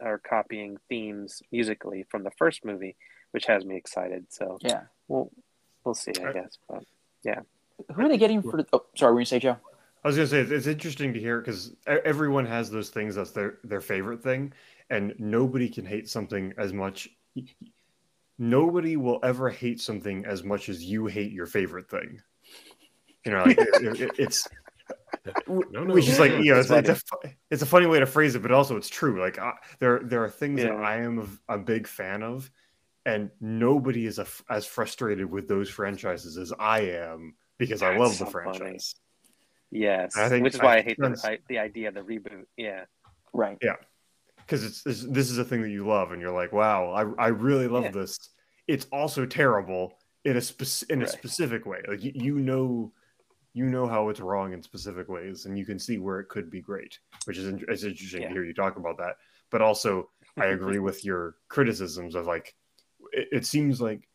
are copying themes musically from the first movie, which has me excited. So
Yeah.
we'll we'll see, I
I-
guess. But yeah,
Who are they getting for? Oh, sorry. Were you say Joe?
I was gonna say it's- it's interesting to hear because everyone has those things that's their their favorite thing, and nobody can hate something as much. Nobody will ever hate something as much as you hate your favorite thing. You know, like it, it- it's
No, no.
which is like you know, it's,
It's
it's, a, it's a funny way to phrase it, but also it's true. Like I, there there are things that I am a, a big fan of, and nobody is a, as frustrated with those franchises as I am because I
That's
love the
so funny.
franchise.
yes,
I think-
which is why I,
I
hate the, I, the idea of the reboot. Yeah,
Right.
Because it's, it's this is a thing that you love and you're like wow i, I really love
Yeah.
this. It's also terrible in a spec- in a specific way. Like you, you know you know how it's wrong in specific ways and you can see where it could be great which is in- it's interesting
Yeah.
to hear you talk about that. But also i agree with your criticisms of like it, it seems like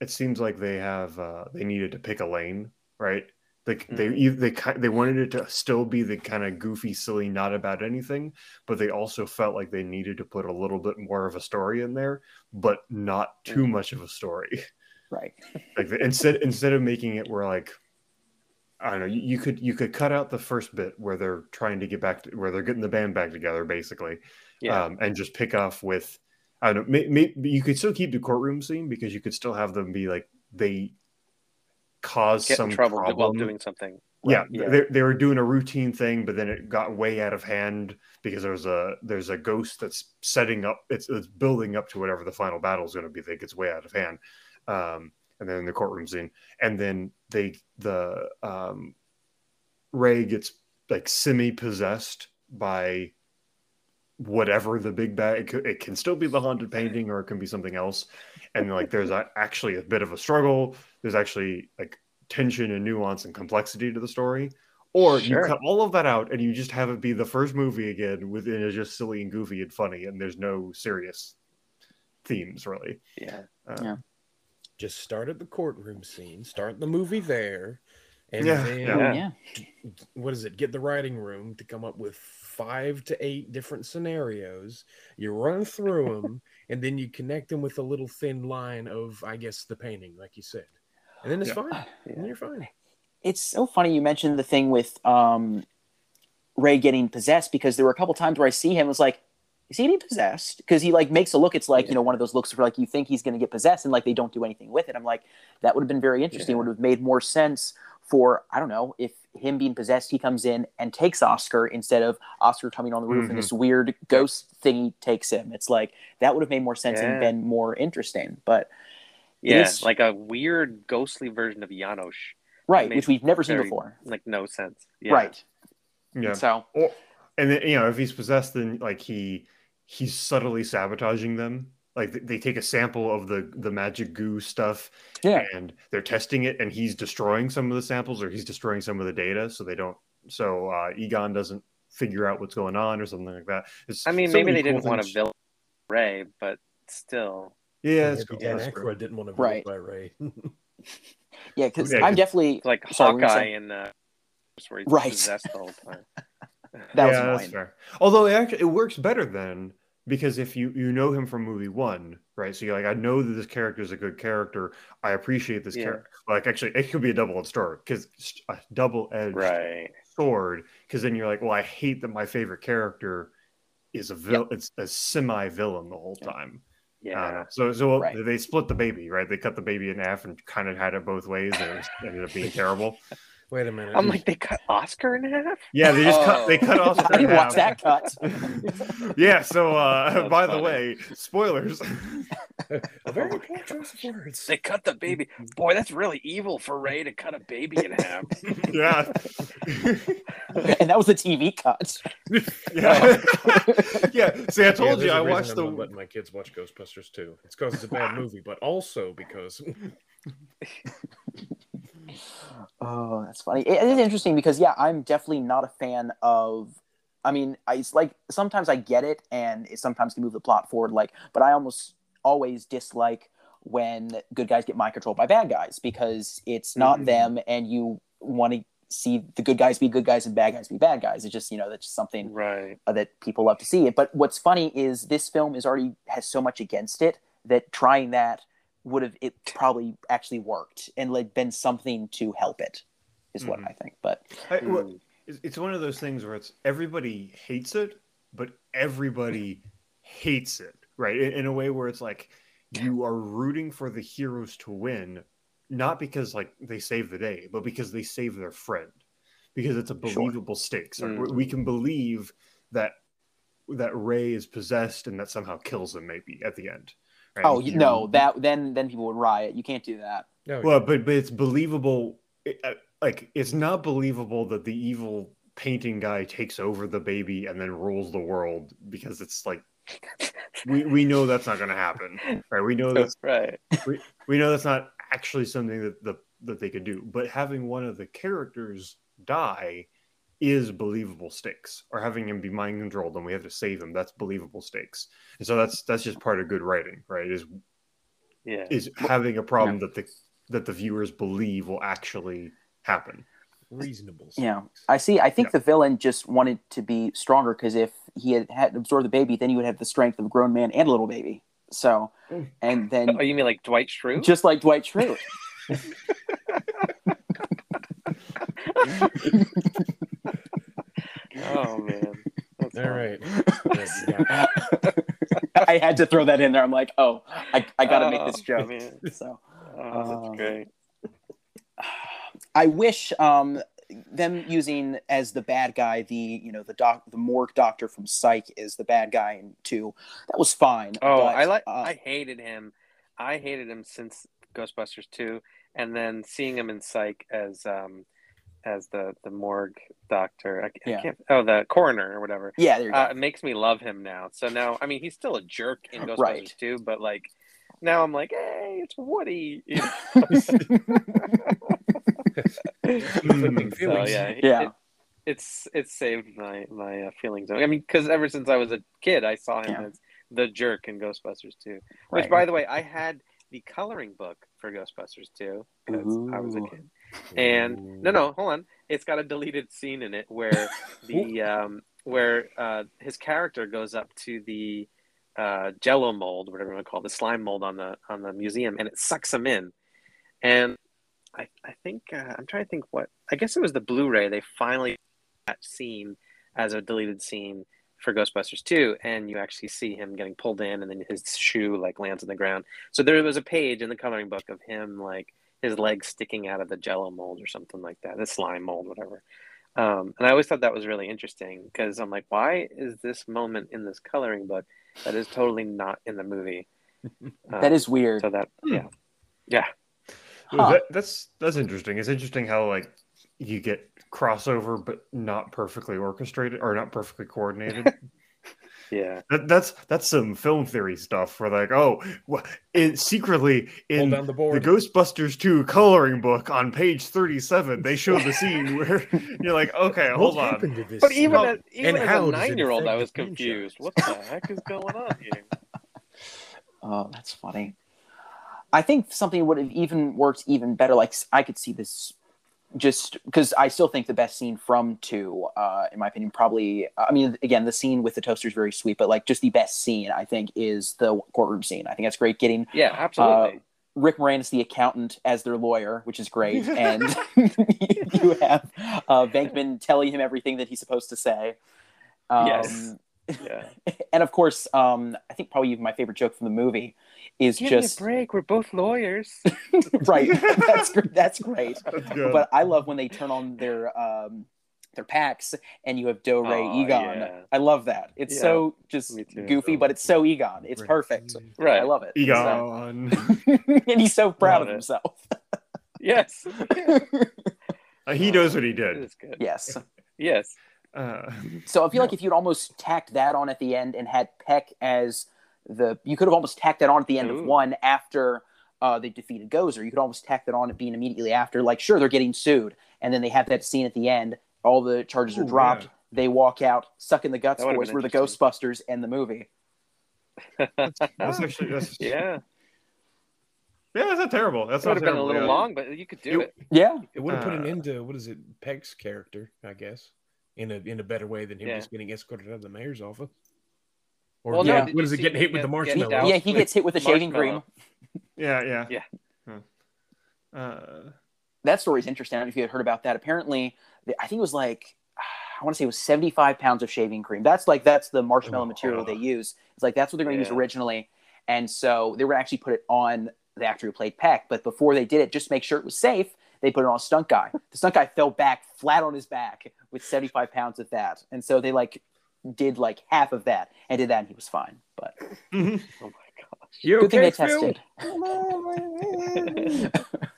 it seems like they have uh they needed to pick a lane right like they
Mm-hmm.
they they they wanted it to still be the kind of goofy silly not about anything but they also felt like they needed to put a little bit more of a story in there but not too
Mm.
much of a story
Right.
like the, instead instead of making it where like I don't know. You, you could you could cut out the first bit where they're trying to get back to where they're getting the band back together, basically,
yeah,
um, and just pick off with I don't know. May, may, you could still keep the courtroom scene because you could still have them be like they cause
get
some
in trouble while
problem.
doing something.
yeah,
Right, yeah.
They, they were doing a routine thing, but then it got way out of hand because there's a there's a ghost that's setting up. It's, it's building up to whatever the final battle is going to be. That gets way out of hand, um, and then the courtroom scene, and then they the um, Ray gets like semi possessed by whatever the big bag. It, could- it can still be the haunted painting, or it can be something else. And like there's a, actually a bit of a struggle. There's actually like tension and nuance and complexity to the story. Or
Sure.
you cut all of that out and you just have it be the first movie again within a just silly and goofy and funny, and there's no serious themes really.
yeah,
Uh,
Yeah.
Just start at the courtroom scene, start the movie there, and
Yeah,
then
Yeah.
yeah.
what is it? Get the writing room to come up with five to eight different scenarios. You run through them, and then you connect them with a little thin line of, I guess, the painting, like you said, and then it's
Yeah.
fine. And you're fine.
It's so funny you mentioned the thing with um, Ray getting possessed because there were a couple times where I see him. It's like, is he getting possessed? Because he like makes a look. It's like you know one of those looks where like you think he's going to get possessed and like they don't do anything with it. I'm like, that would have been very interesting.
Yeah.
Would have made more sense for I don't know if him being possessed, he comes in and takes Oscar instead of Oscar coming on the roof and
Mhm.
this weird ghost thingy takes him. It's like that would have made more sense
Yeah.
and been more interesting. But
yeah,
is-
like a weird ghostly version of Janosz.
right, which we've never seen before.
Like no sense. Yeah.
Right.
Yeah.
So
Or and then you know if he's possessed, then like he he's subtly sabotaging them. Like they take a sample of the the magic goo stuff,
Yeah.
and they're testing it, and he's destroying some of the samples, or he's destroying some of the data, so they don't. So uh, Egon doesn't figure out what's going on, or something like that. It's
I mean,
so
maybe they
cool
didn't want to build Ray, but still.
Yeah, that's
Maybe
cool.
Dan
That's true.
Didn't want to be
Right.
by Ray.
yeah, because
Yeah,
I'm
'cause-
definitely
like
Sorry, what were you
Hawkeye
saying?
in uh, where he's
Right.
possessed the whole time.
That was
yeah, that's fair. Although it actually it works better then because if you you know him from movie one, right? So you're like, I know that this character is a good character. I appreciate this
Yeah.
character. Like actually, it could be a double edged sword because a double edged
right.
sword. Because then you're like, well, I hate that my favorite character is a vil- it's a semi villain the whole
Yeah.
time.
Yeah.
Uh, so so
Right.
they split the baby, right? They cut the baby in half and kind of had it both ways, and it ended up being terrible.
Wait a minute.
I'm like, they cut Oscar in half.
Yeah, they just cut. They
Oh.
cut off.
I didn't watch that cut.
yeah. So, uh,
That's
by the way, spoilers.
a very poor choice of words.
They cut the baby. Boy, that's really evil for Ray to cut a baby in half.
yeah.
and that was the TV cut.
yeah. yeah. See, I told
there's
you I watched
I'm
the.
not letting my kids watch Ghostbusters too. It's because it's a bad movie, but also because
Oh, that's funny. It, is interesting because yeah, I'm definitely not a fan of. I mean, I it's like sometimes I get it, and it sometimes can move the plot forward. Like, but I almost always dislike when good guys get mind controlled by bad guys because it's not
Mhm.
them, and you want to see the good guys be good guys and bad guys be bad guys. It's just you know that's just something
Right.
uh, that people love to see it. But what's funny is this film is already has so much against it that trying that would have it probably actually worked and like been something to help it is what
Mhm.
I think. But
I, well,
Mm.
it's it's one of those things where it's everybody hates it, but everybody hates it, right? In, in a way where it's like you are rooting for the heroes to win, not because like they save the day, but because they save their friend, because it's a
Sure.
believable stakes. Like, we-
Mhm.
We can believe that that Ray is possessed and that somehow kills him, maybe at the end. Right?
oh you, no, that then then people would riot. You can't do that.
no,
Well, but but it's believable. It, uh, like it's not believable that the evil painting guy takes over the baby and then rules the world because it's like we we know that's not going to happen, right? We know that's
right.
we know that's not actually something that the that they could do. But having one of the characters die is believable stakes, or having him be mind controlled and we have to save him. That's believable stakes, and so that's that's just part of good writing, right? Is
Yeah.
is having a problem that the that the viewers believe will actually happen.
reasonable. stakes. Yeah.
I see. I think
Yeah.
the villain just wanted to be stronger because if he had had absorbed the baby, then he would have the strength of a grown man and a little baby. So,
Mm.
and then
Oh, you mean like Dwight Schrute?
just like Dwight Schrute.
Oh man. That's
All
funny.
right.
I had to throw that in there. I'm like, oh, I, I got to make this
Oh,
joke.
man.
So.
Oh,
Uh,
that's great.
I wish um, them using as the bad guy the you know the doc the morgue doctor from Psych is the bad guy in two. That was fine.
Oh,
but,
I like.
uh,
I hated him. I hated him since Ghostbusters two, and then seeing him in Psych as um as the the morgue doctor. I, I
Yeah.
can't. Oh, the coroner or whatever.
yeah, there you go.
Uh, it makes me love him now. So now, I mean, he's still a jerk in Ghostbusters
Right.
two, but like now I'm like, hey, it's Woody. You know? So yeah,
Yeah.
it- it's it's saved my my uh, feelings. I mean, because ever since I was a kid, I saw him
Yeah.
as the jerk in Ghostbusters 2. Which,
Right.
by the way, I had the coloring book for Ghostbusters too because I was a kid. And no, no, hold on. It's got a deleted scene in it where the um, where uh, his character goes up to the uh, Jello mold, whatever you want to call it, the slime mold on the on the museum, and it sucks him in. And I I think uh, I'm trying to think what I guess it was the Blu-ray. They finally that scene as a deleted scene for Ghostbusters 2 and you actually see him getting pulled in and then his shoe like lands on the ground. So there was a page in the coloring book of him like his legs sticking out of the jello mold or something like that, the slime mold, whatever. Um, and I always thought that was really interesting because I'm like, why is this moment in this coloring book that is totally not in the movie?
that
Um,
is weird.
so that
Hmm.
yeah yeah
Well,
Huh.
that, that's that's interesting. It's interesting how like you get crossover, but not perfectly orchestrated or not perfectly coordinated.
yeah
that, that's that's some film theory stuff. Where like, oh, wha- in, secretly in
down the
the. Ghostbusters 2 coloring book on page 37, they show the scene where you're like, okay, hold
What
on.
happened to this
but even
Well,
as, even
and
as
how
a nine year old I was confused what the heck is going on here
Oh, that's funny. I think something would have even worked even better. Like I could see this just because I still think the best scene from two, uh, in my opinion, probably. I mean, again, the scene with the toaster is very sweet, but like just the best scene I think is the courtroom scene. I think that's great. Getting
yeah absolutely
Rick Moranis, the accountant, as their lawyer, which is great, and you have uh, Venkman telling him everything that he's supposed to say. Um,
Yes. Yeah.
and of course, um, I think probably even my favorite joke from the movie is
Give
just
me a break. We're both lawyers.
right. That's gr- that's great.
That's.
But I love when they turn on their um, their packs and you have Do Ray
Aw,
Egon.
yeah.
I love that. It's
Yeah,
so just goofy, but it's so Egon. It's
Right.
perfect.
Right.
I love it.
Egon.
So- and he's so proud
Love
of
it.
himself.
Yes.
Uh, he knows what he did.
good.
yes.
Yes.
Uh,
So I feel like if you'd almost tacked that on at the end and had Peck as the, you could have almost tacked that on at the end of one after uh, they defeated Gozer. You could almost tack that on at being immediately after. Like, sure, they're getting sued, and then they have that scene at the end. All the charges are dropped.
yeah.
They walk out, suck in the guts.
That would've
Boys
been
were the. Ghostbusters in the movie.
that's actually that's yeah.
Yeah.
That's not terrible. That's
It would
not
have been a little
yeah.
long, but you could do
It-
it.
Yeah,
It would have put an
Uh,
end to what is it, Peck's character, I guess, in a in a better way than him
Yeah.
just getting escorted out of the mayor's office. Or
Well,
yeah,
did
what
you
it
see
getting hit
him
with the
get- get
marshmallow?
yeah, he gets hit with a shaving cream.
Yeah, yeah.
Yeah.
Huh. Uh,
That story's interesting. I don't know if you had heard about that. Apparently, I think it was like I want to say it was 75 pounds of shaving cream. That's like that's the marshmallow
Oh.
material they use. It's like that's what they're going to use originally, and so they were actually put it on the actor who played Peck. But before they did it, just to make sure it was safe, they put it on a stunt guy. The stunt guy fell back flat on his back with 75 pounds of that, and so they like did like half of that and did that, and he was fine. But
Oh my gosh.
You
good thing they
Phil?
tested.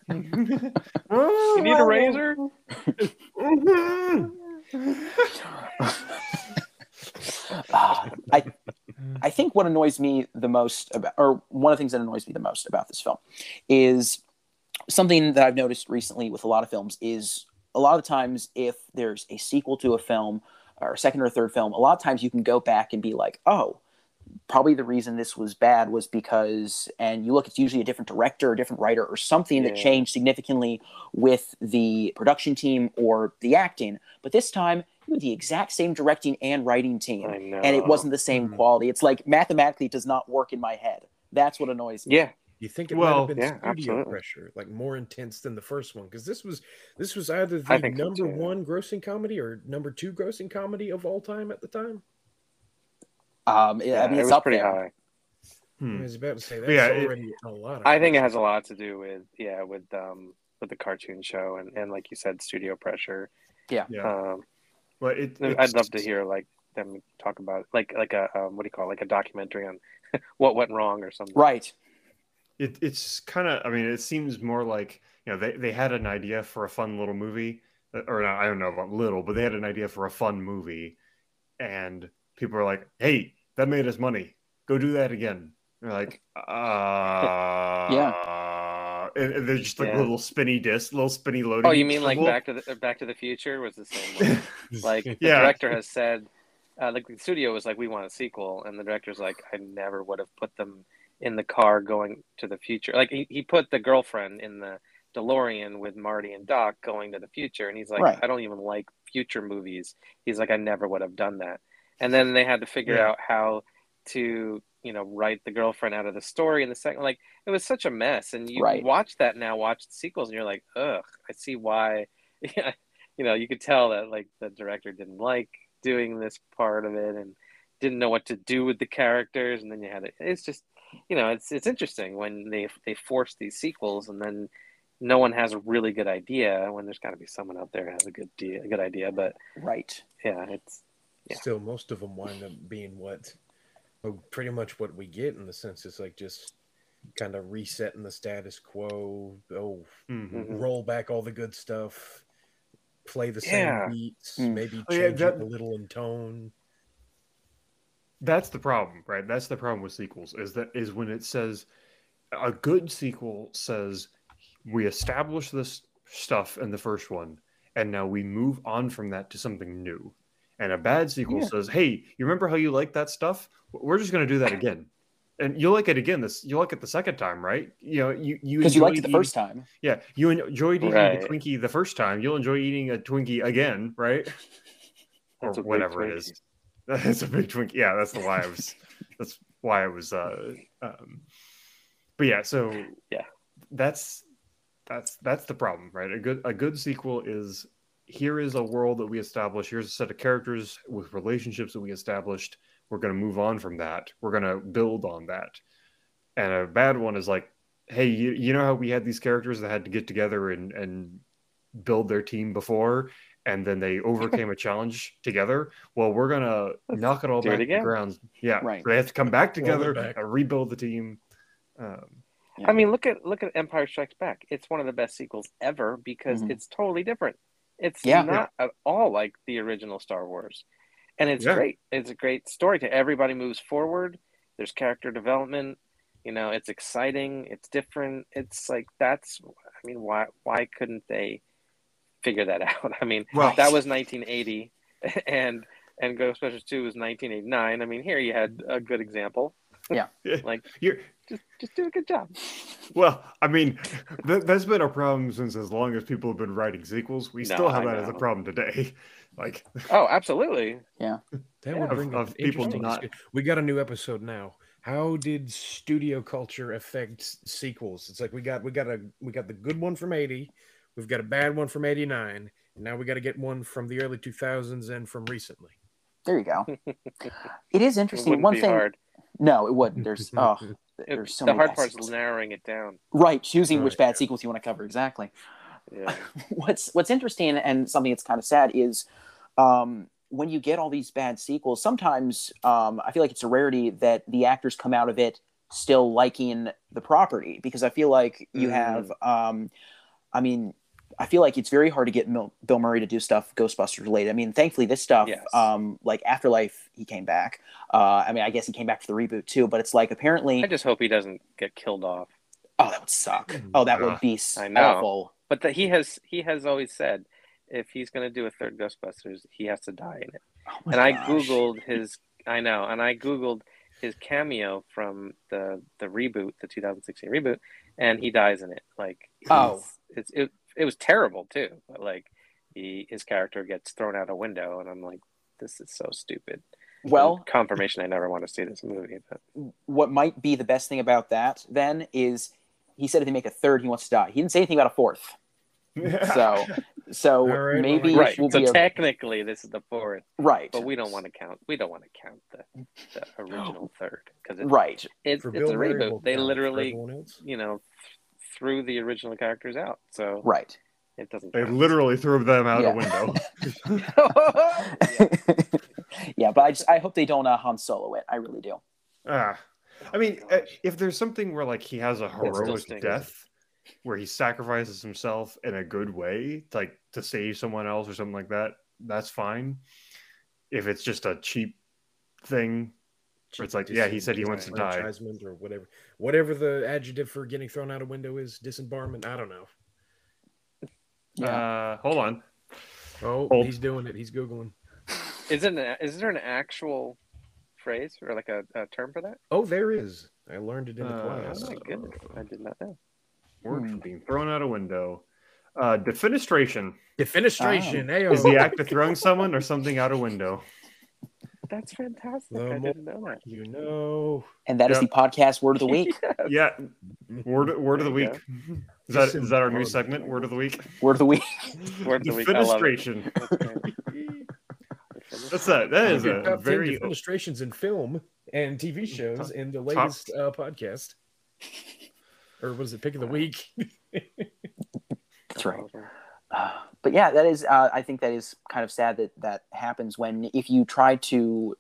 You need a razor?
Uh, I I think what annoys me the most about, or one of the things that annoys me the most about this film is something that I've noticed recently with a lot of films is a lot of times if there's a sequel to a film or second or third film, a lot of times you can go back and be like, oh, probably the reason this was bad was because, and you look, it's usually a different director, a different writer, or something that changed significantly with the production team or the acting. But this time, you had the exact same directing and writing team and it wasn't the same
Hmm.
quality. It's like mathematically it does not work in my head. That's what annoys me.
Yeah.
You think it
Well,
might have been
yeah,
studio
absolutely.
pressure, like more intense than the first one? Because this was this was either the
think so,
number one grossing comedy or number two grossing comedy of all time at the time.
Um,
Yeah,
I mean,
it
it's
was
up
pretty
there.
high.
I
Hmm.
was about to say that's
Yeah, it-
already a lot. Of
I think it has a lot to do with yeah, with um with the cartoon show and, and like you said, studio pressure.
Yeah,
Um
but it,
I'd love to hear like them talk about like like a um, what do you call it? like a documentary on what went wrong or something.
Right.
It, it's kind of i mean it seems more like you know they, they had an idea for a fun little movie uh, or not, i don't know about little but they had an idea for a fun movie and people are like hey that made us money go do that again they're like uh yeah and, they're just like
Yeah.
little spinny disc little spinny loading
Oh, you mean like Back to the Back to the Future was the same way? like the
Yeah.
director has said uh, like the studio was like we want a sequel and the director's like i never would have put them in the car going to the future like he, he put the girlfriend in the delorean with marty and doc going to the future and he's like
Right.
i don't even like future movies he's like i never would have done that and then they had to figure
Yeah.
out how to you know write the girlfriend out of the story in the second like it was such a mess and you
Right.
watch that now watch the sequels and you're like ugh i see why yeah you know you could tell that like the director didn't like doing this part of it and didn't know what to do with the characters and then you had it it's just you know it's it's interesting when they they force these sequels and then no one has a really good idea when there's got to be someone out there who has a good idea, a good idea but
Right.
yeah it's Yeah.
Still, most of them wind up being what, pretty much what we get in the sense is like just kind of resetting the status quo. Oh,
Mhm.
Mhm.
roll back all the good stuff, play the
Yeah.
same beats,
Mm.
maybe
Oh, yeah,
change
that-
it a little in tone.
That's the problem, right? That's the problem with sequels is that is when it says a good sequel says we establish this stuff in the first one and now we move on from that to something new. And a bad sequel
Yeah.
says, "Hey, you remember how you liked that stuff? We're just going to do that again." And you'll like it again. This you'll like it the second time, right? You know, you you
Because you liked it
enjoyed
the first time.
Yeah, you enjoyed eating
Right.
the Twinkie the first time. You'll enjoy eating a Twinkie again, right? or
That's a big
whatever it
Twinkie.
is. That's a big Twinkie. Yeah, that's the why I was. that's why I was. Uh, um, but yeah, so
Yeah.
that's that's that's the problem, right? A good a good sequel is here is a world that we established. Here's a set of characters with relationships that we established. We're going to move on from that. We're going to build on that. And a bad one is like, hey, you, you know how we had these characters that had to get together and, and build their team before, and then they overcame a challenge together. Well, we're gonna knock it all
do it
back to the
again.
ground. Yeah,
Right.
They have to come back together,
back.
and rebuild the team. Um,
Yeah.
I mean, look at look at Empire Strikes Back. It's one of the best sequels ever because
Mhm.
it's totally different. It's
Yeah.
not at all like the original Star Wars, and it's
Yeah.
great. It's a great story. To everybody moves forward. There's character development. You know, it's exciting. It's different. It's like that's. I mean, why why couldn't they figure that out? I mean,
Well-
that was 1980, and and Ghostbusters 2 was 1989. I mean, here you had a good example. Yeah, like,
you're,
just just do a good job.
well, I mean, th- that's been a problem since as long as people have been writing sequels. We
No,
still have
I
that as a problem today. Like,
Oh, absolutely. yeah.
That
Yeah.
would bring
Of- of people not-
We got a new episode now. How did studio culture affect sequels? It's like we got we got a we got the good one from eighty, we've got a bad one from eighty nine, and now we got to get one from the early two thousands and from recently.
There you go. It is interesting.
wouldn't
One
be
thing.
hard.
No, it wouldn't. There's oh, there's so
the
many
hard
bad
part is narrowing it down.
right. Choosing which bad sequels you want to cover exactly.
Yeah.
what's what's interesting and something that's kind of sad is um, when you get all these bad sequels. Sometimes um, I feel like it's a rarity that the actors come out of it still liking the property because I feel like you
Mm.
have. Um, I mean, I feel like it's very hard to get Mil- Bill Murray to do stuff Ghostbusters related. I mean, thankfully this stuff,
Yes.
um, like Afterlife, he came back. Uh, I mean, I guess he came back for the reboot too, but it's like apparently,
I just hope he doesn't get killed off.
oh, that would suck. Oh, that would be s-
I know.
awful.
But that he has he has always said if he's going to do a third Ghostbusters, he has to die in it.
Oh my
and I googled his. I know, and I googled his cameo from the the reboot, the 2016 reboot, and he dies in it. Like,
Oh.
he's- it's it. It was terrible too. But like, he his character gets thrown out a window, and I'm like, this is so stupid.
Well,
And confirmation. I never want to see this movie. But
what might be the best thing about that then is he said if they make a third, he wants to die. He didn't say anything about a fourth. So, so
All right,
maybe
well,
right.
it will
So
be a,
technically, this is the fourth,
right,
but we don't want to count. We don't want to count the, the original third because it,
right,
it,
For
it's a reboot. They literally, you know, th- threw the original characters out, so
right.
it doesn't.
they
count.
literally threw them out
Yeah.
a window.
yeah, but I just I hope they don't uh, Han Solo it. I really do.
Ah, I mean, uh, if there's something where like he has a heroic death, where he sacrifices himself in a good way, like to save someone else or something like that, that's fine. If it's just a cheap thing, where it's like, yeah, he said he wants to die.
Or whatever, whatever the adjective for getting thrown out a window is, disembarment. I don't know.
Yeah.
Uh, hold on.
Oh,
Hold.
he's doing it. He's googling.
Is it? An, is there an actual phrase or like a, a term for that?
Oh, there is. I learned it in the
Uh,
class.
Oh my goodness, I did not know.
Word
Hmm.
for being thrown out a window. Uh, defenestration
Defenestration. Ayo.
is the act of throwing someone or something out a window.
That's fantastic.
The
I didn't know that.
You know.
And that is
Yep.
the podcast word of the week.
Yeah, word word of the
There you
week. Is that is that our new segment? Word of the week.
Word of the week.
Word of the week. I.
Defenestration.
That's great.
That's that. That is a
top
very
defenestrations in film and TV shows
Top-
in the latest uh, podcast. Or was it pick of the week?
That's right. Uh, but yeah, that is. Uh, I think that is kind of sad that that happens when if you try to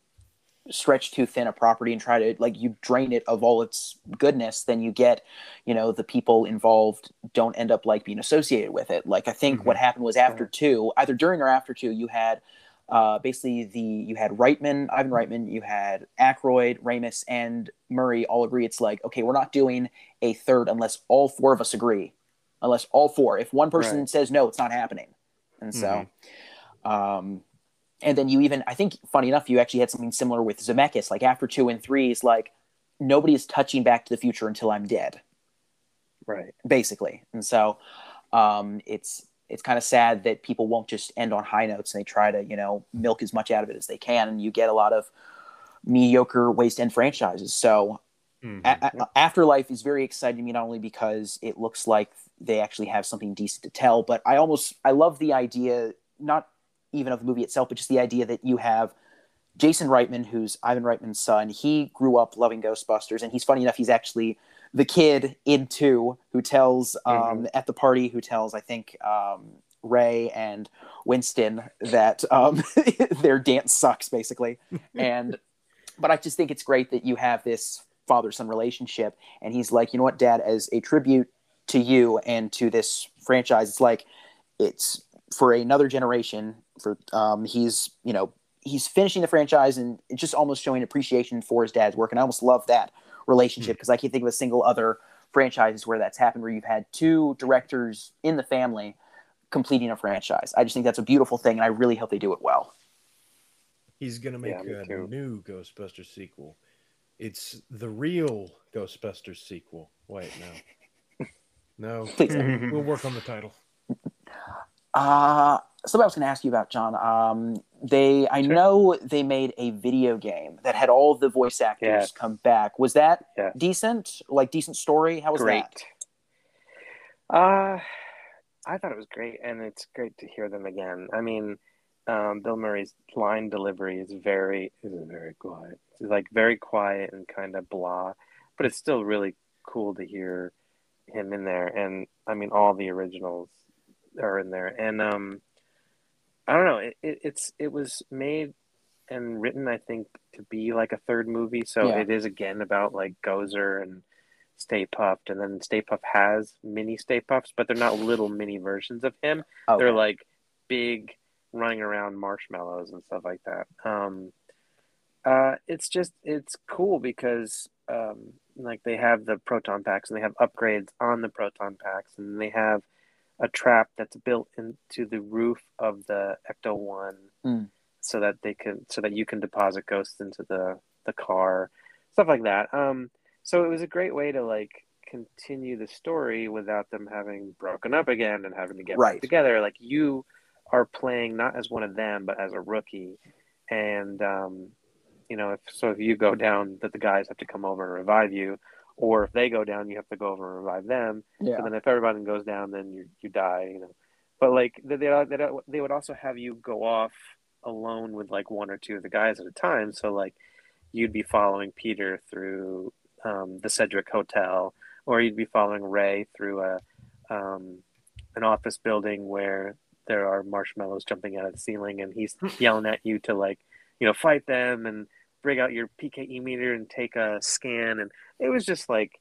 stretch too thin a property and try to like you drain it of all its goodness, then you get, you know, the people involved don't end up like being associated with it. Like I think what happened was after two, either during or after two, you had. Uh, basically, the you had Reitman, Ivan Reitman, you had Aykroyd, Ramis, and Murray all agree. It's like, okay, we're not doing a third unless all four of us agree unless all four. If one person
Right.
says no, it's not happening. And so, um, and then you even, I think, funny enough, you actually had something similar with Zemeckis. Like after two and three, is like nobody is touching Back to the Future until I'm dead,
Right.
basically. And so, um, it's it's kind of sad that people won't just end on high notes and they try to you know milk as much out of it as they can, and you get a lot of mediocre waste end franchises. So
Mhm.
a- a- Afterlife is very exciting to me not only because it looks like they actually have something decent to tell, but I almost I love the idea not even of the movie itself, but just the idea that you have Jason Reitman, who's Ivan Reitman's son. He grew up loving Ghostbusters, and he's funny enough. He's actually the kid in two who tells um,
Mhm.
at the party who tells I think um, Ray and Winston that um, their dance sucks basically, and but I just think it's great that you have this father son relationship, and he's like, you know what, Dad, as a tribute to you and to this franchise, it's like it's for another generation. For um, he's you know he's finishing the franchise and it's just almost showing appreciation for his dad's work, and I almost love that relationship because I can't think of a single other franchise where that's happened where you've had two directors in the family completing a franchise. I just think that's a beautiful thing, and I really hope they do it well.
He's gonna make
Yeah,
a
too.
new Ghostbusters sequel. It's the real Ghostbusters sequel. Wait, no, no.
Please.
We'll work on the title.
Uh, something I was going to ask you about, John. Um, they, I
Sure.
know they made a video game that had all the voice actors
Yes.
come back. Was that
Yeah.
decent? Like decent story? How was
great.
that?
Uh, I thought it was great, and it's great to hear them again. I mean, um, Bill Murray's line delivery is very is very quiet. It's like very quiet and kind of blah, but it's still really cool to hear him in there. And I mean, all the originals are in there, and um, I don't know. It, it it's it was made and written, I think, to be like a third movie. So
Yeah.
it is again about like Gozer and Stay Puft, and then Stay Puft has mini Stay Puffs, but they're not little mini versions of him.
Okay.
They're like big, running around marshmallows and stuff like that. Um, uh, it's just it's cool because um, like they have the proton packs and they have upgrades on the proton packs, and they have a trap that's built into the roof of the Ecto One,
Mm.
so that they can so that you can deposit ghosts into the the car, stuff like that. Um, so it was a great way to like continue the story without them having broken up again and having to get
Right.
together. Like you are playing not as one of them, but as a rookie, and um, you know, if so, if you go down, that the guys have to come over and revive you, or if they go down, you have to go over and revive them.
yeah.
And then if everybody goes down, then you you die. You know, but like they they they they would also have you go off alone with like one or two of the guys at a time. So like you'd be following Peter through um, the Sedgewick Hotel, or you'd be following Ray through a um, an office building where there are marshmallows jumping out of the ceiling, and he's yelling at you to like you know fight them and bring out your PKE meter and take a scan, and it was just like.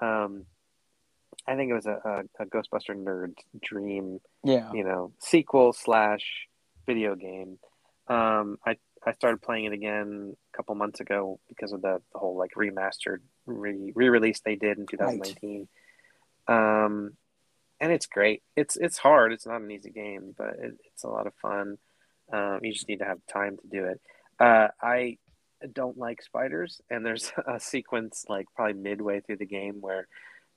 Um, I think it was a, a, a Ghostbuster nerd dream
yeah.
you know sequel slash video game. Um i i started playing it again a couple months ago because of the, the whole like remastered re- re-release they did in 2019 um and it's great. It's it's hard. It's not an easy game but it, it's a lot of fun. Um you just need to have time to do it. Uh i don't like spiders and there's a sequence like probably midway through the game where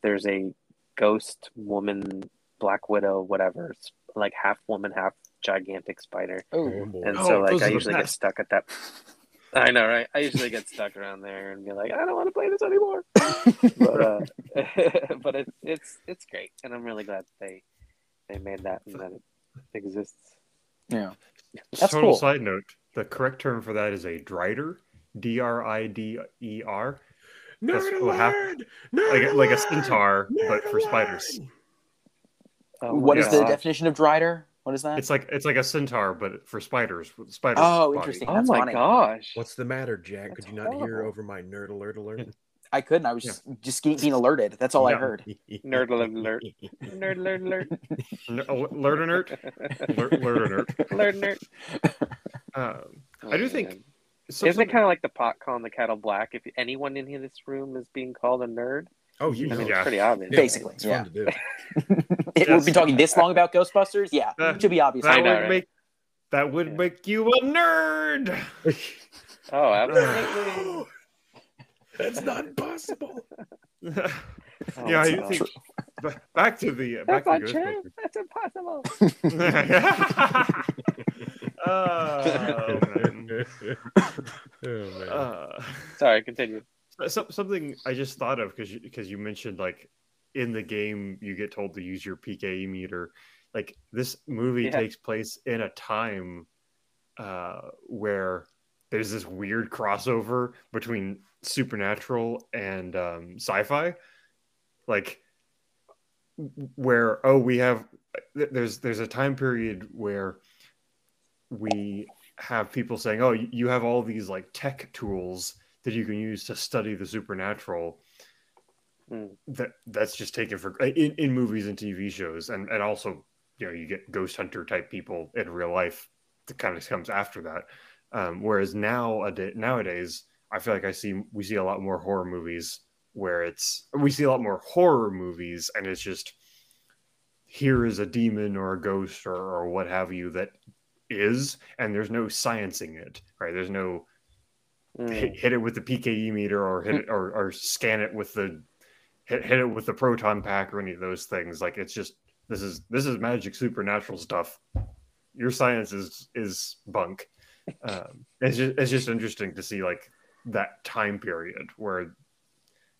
there's a ghost woman black widow whatever it's like half woman half gigantic spider.
Oh,
and
Oh,
so like
those
i
the
usually get stuck at that i know right? I usually get stuck around there and be like i don't want to play this anymore. But uh but it, it's it's great and i'm really glad they they made that and that it exists.
Yeah. That's
Total
cool.
side note: the correct term for that is a drider, D R I D E R,
Nerd
That's what!
Nerd
like a, like a centaur,
Nerd
but for
alert!
spiders.
Oh my
What is the definition of drider? What is that?
It's like it's like a centaur, but for spiders. with Spiders.
Oh,
body.
interesting.
oh my
funny.
gosh
What's the matter, Jack? Could
That's
you not hear over my nerd alert alert?
I couldn't. I was just, just being alerted. That's all I heard.
Nerd alert alert. nerd alert alert
N- Alert alert, alert alert alert.
alert alert
Um, I do think
Man.
some-
Isn't it kind of like the pot calling the kettle black? If anyone in this room is being called a nerd,
Oh, you
I mean,
Yeah.
it's pretty obvious.
Yeah,
Basically,
it's
yeah.
fun to do.
It- We've
Yes.
been talking this long about Ghostbusters. Yeah,
Uh,
it should be obvious.
I
that
know,
would
right?
make that would
Yeah.
make you a nerd.
Oh, absolutely.
That's not possible.
yeah,
Oh,
I think ba- back to the back
That's
to
not true. That's impossible.
Ghostbusters. oh, man.
oh, man.
Uh,
Sorry, continue.
so, something I just thought of because because you mentioned like in the game you get told to use your PKE meter. like this movie
Yeah.
takes place in a time uh, where there's this weird crossover between supernatural and um, sci-fi, like where oh we have there's there's a time period where we have people saying oh you- have all these like tech tools that you can use to study the supernatural
Mm.
that that's just taken for in, in movies and tv shows and and also you know you get ghost hunter type people in real life that kind of comes after that um, whereas now a nowadays i feel like i see we see a lot more horror movies where it's we see a lot more horror movies and it's just here is a demon or a ghost or, or what have you that is and there's no sciencing it right there's no
Mm.
hit, hit it with the pke meter or hit it or, or scan it with the hit, hit it with the proton pack or any of those things like it's just this is this is magic supernatural stuff your science is is bunk um, it's just it's just interesting to see like that time period where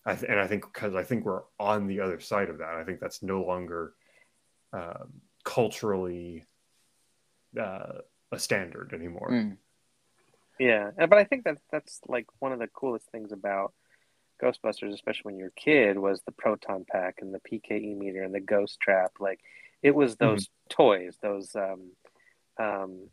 I th- and I think because I think we're on the other side of that. I think that's no longer um, culturally uh, a standard anymore.
Mm.
Yeah, but I think that that's like one of the coolest things about Ghostbusters, especially when you're a kid, was the proton pack and the PKE meter and the ghost trap. Like it was those toys, those um, um,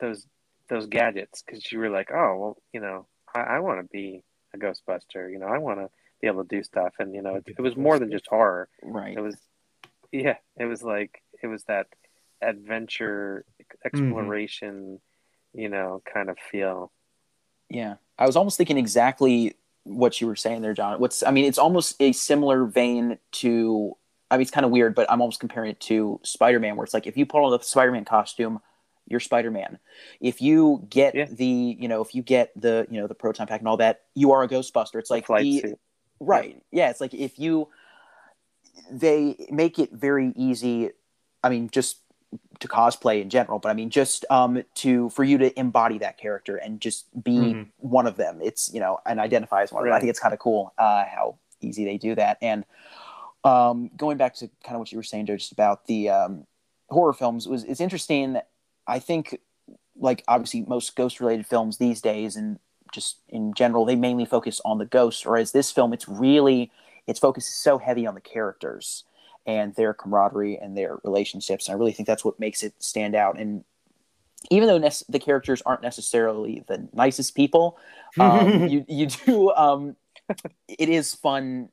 those those gadgets, because you were like, oh well, you know, I, I want to be a Ghostbuster. You know, I want to be able to do stuff, and you know, it, it was more than just horror.
Right.
It was, yeah, it was like it was that adventure mm-hmm. exploration, you know, kind of feel.
Yeah, I was almost thinking exactly what you were saying there, John. What's I mean, it's almost a similar vein to. I mean, it's kind of weird, but I'm almost comparing it to Spider-Man, where it's like if you put on the Spider-Man costume, you're Spider-Man. If you get
Yeah.
the, you know, if you get the, you know, the proton pack and all that, you are a Ghostbuster. It's like
flight
the,
suit.
right yeah it's like if you they make it very easy i mean just to cosplay in general but i mean just um to for you to embody that character and just be
Mhm.
one of them. It's you know and identify as one of them. I think it's kind of cool uh how easy they do that. And um going back to kind of what you were saying Joe, just about the um horror films was it's interesting i think like obviously most ghost related films these days and just in general they mainly focus on the ghosts whereas this film it's really its focus is so heavy on the characters and their camaraderie and their relationships. And i really think that's what makes it stand out. And even though nec- the characters aren't necessarily the nicest people um, you, you do um, it is fun.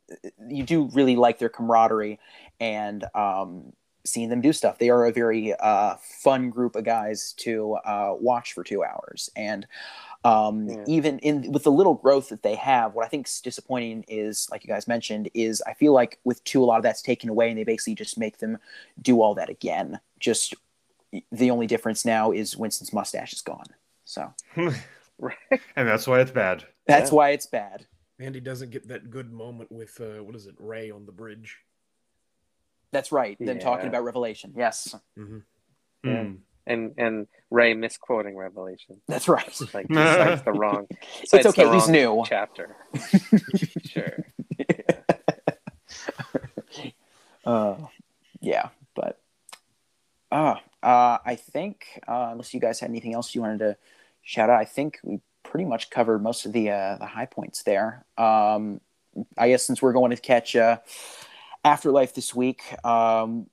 You do really like their camaraderie and um, seeing them do stuff. They are a very uh, fun group of guys to uh, watch for two hours. And um,
Yeah.
even in with the little growth that they have what i think is disappointing is like you guys mentioned is i feel like with two a lot of that's taken away and they basically just make them do all that again just the only difference now is winston's mustache is gone so
Right.
and that's why it's bad.
that's
Yeah.
why it's bad
Andy doesn't get that good moment with uh, what is it, Ray on the bridge.
That's right. Them talking about Revelation. Yes,
Mm-hmm.
Yeah.
Mm.
And and Ray misquoting Revelation.
that's right.
Like he cites the wrong.
It's
cites the
okay. He's new.
Chapter. sure.
Uh, yeah, but uh, uh, I think uh, unless you guys had anything else you wanted to shout out, I think we pretty much covered most of the uh, the high points there. Um, I guess since we're going to catch uh, Afterlife this week, um,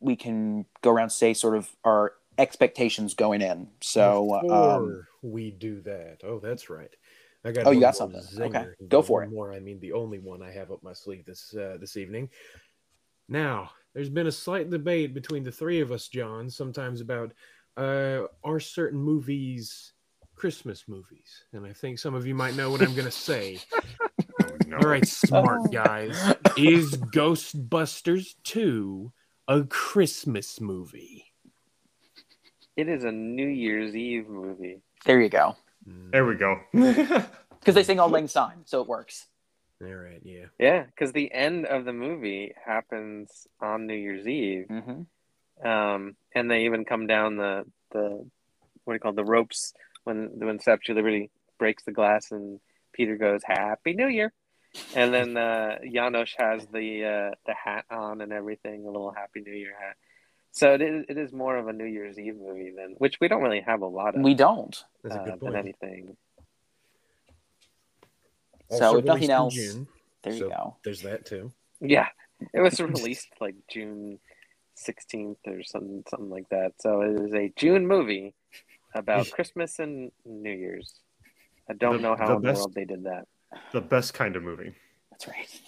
we can go around and say sort of our expectations going in. So
Before
um,
we do that, oh, that's right. I got
Oh, you got
more
something. Okay, go
By
for
one
it.
More, I mean the only one I have up my sleeve this uh, this evening. Now, there's been a slight debate between the three of us, John, sometimes about uh, are certain movies Christmas movies, and I think some of you might know what I'm going to say.
Oh, no.
All right, smart guys, is Ghostbusters 2 a Christmas movie?
It is a New Year's Eve movie.
there you go.
There we go.
Because they sing "Auld Lang Syne," so it works.
All right, yeah.
Yeah, because the end of the movie happens on New Year's Eve,
hmm
um, and they even come down the the what do you call it, the ropes when when Statue of Liberty breaks the glass and Peter goes Happy New Year, and then uh, Janosz has the uh, the hat on and everything, a little Happy New Year hat. So it is, it is more of a New Year's Eve movie than which we don't really have a lot of
We don't.
That's a
uh,
good
than
point.
anything.
So if nothing else,
June,
There you
so
go.
There's that too.
Yeah, it was released like June sixteenth or something something like that. So it is a June movie about Christmas and New Year's. I don't
The-
know how
the
in the world they did that.
The best kind of movie.
That's right.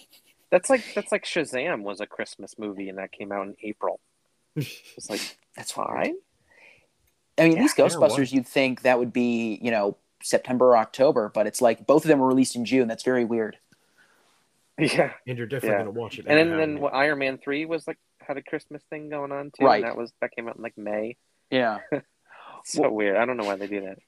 That's like that's like Shazam was a Christmas movie and that came out in April. It's like
That's fine.
fine.
I mean, these Ghostbusters, you'd think that would be, you know, September or October, but it's like both of them were released in June. That's very weird.
Yeah,
And you're definitely
Yeah.
gonna watch it.
and then then what, Iron Man three was like had a Christmas thing going on too.
Right.
And that was that came out in like May.
Yeah.
So weird. I don't know why they do that.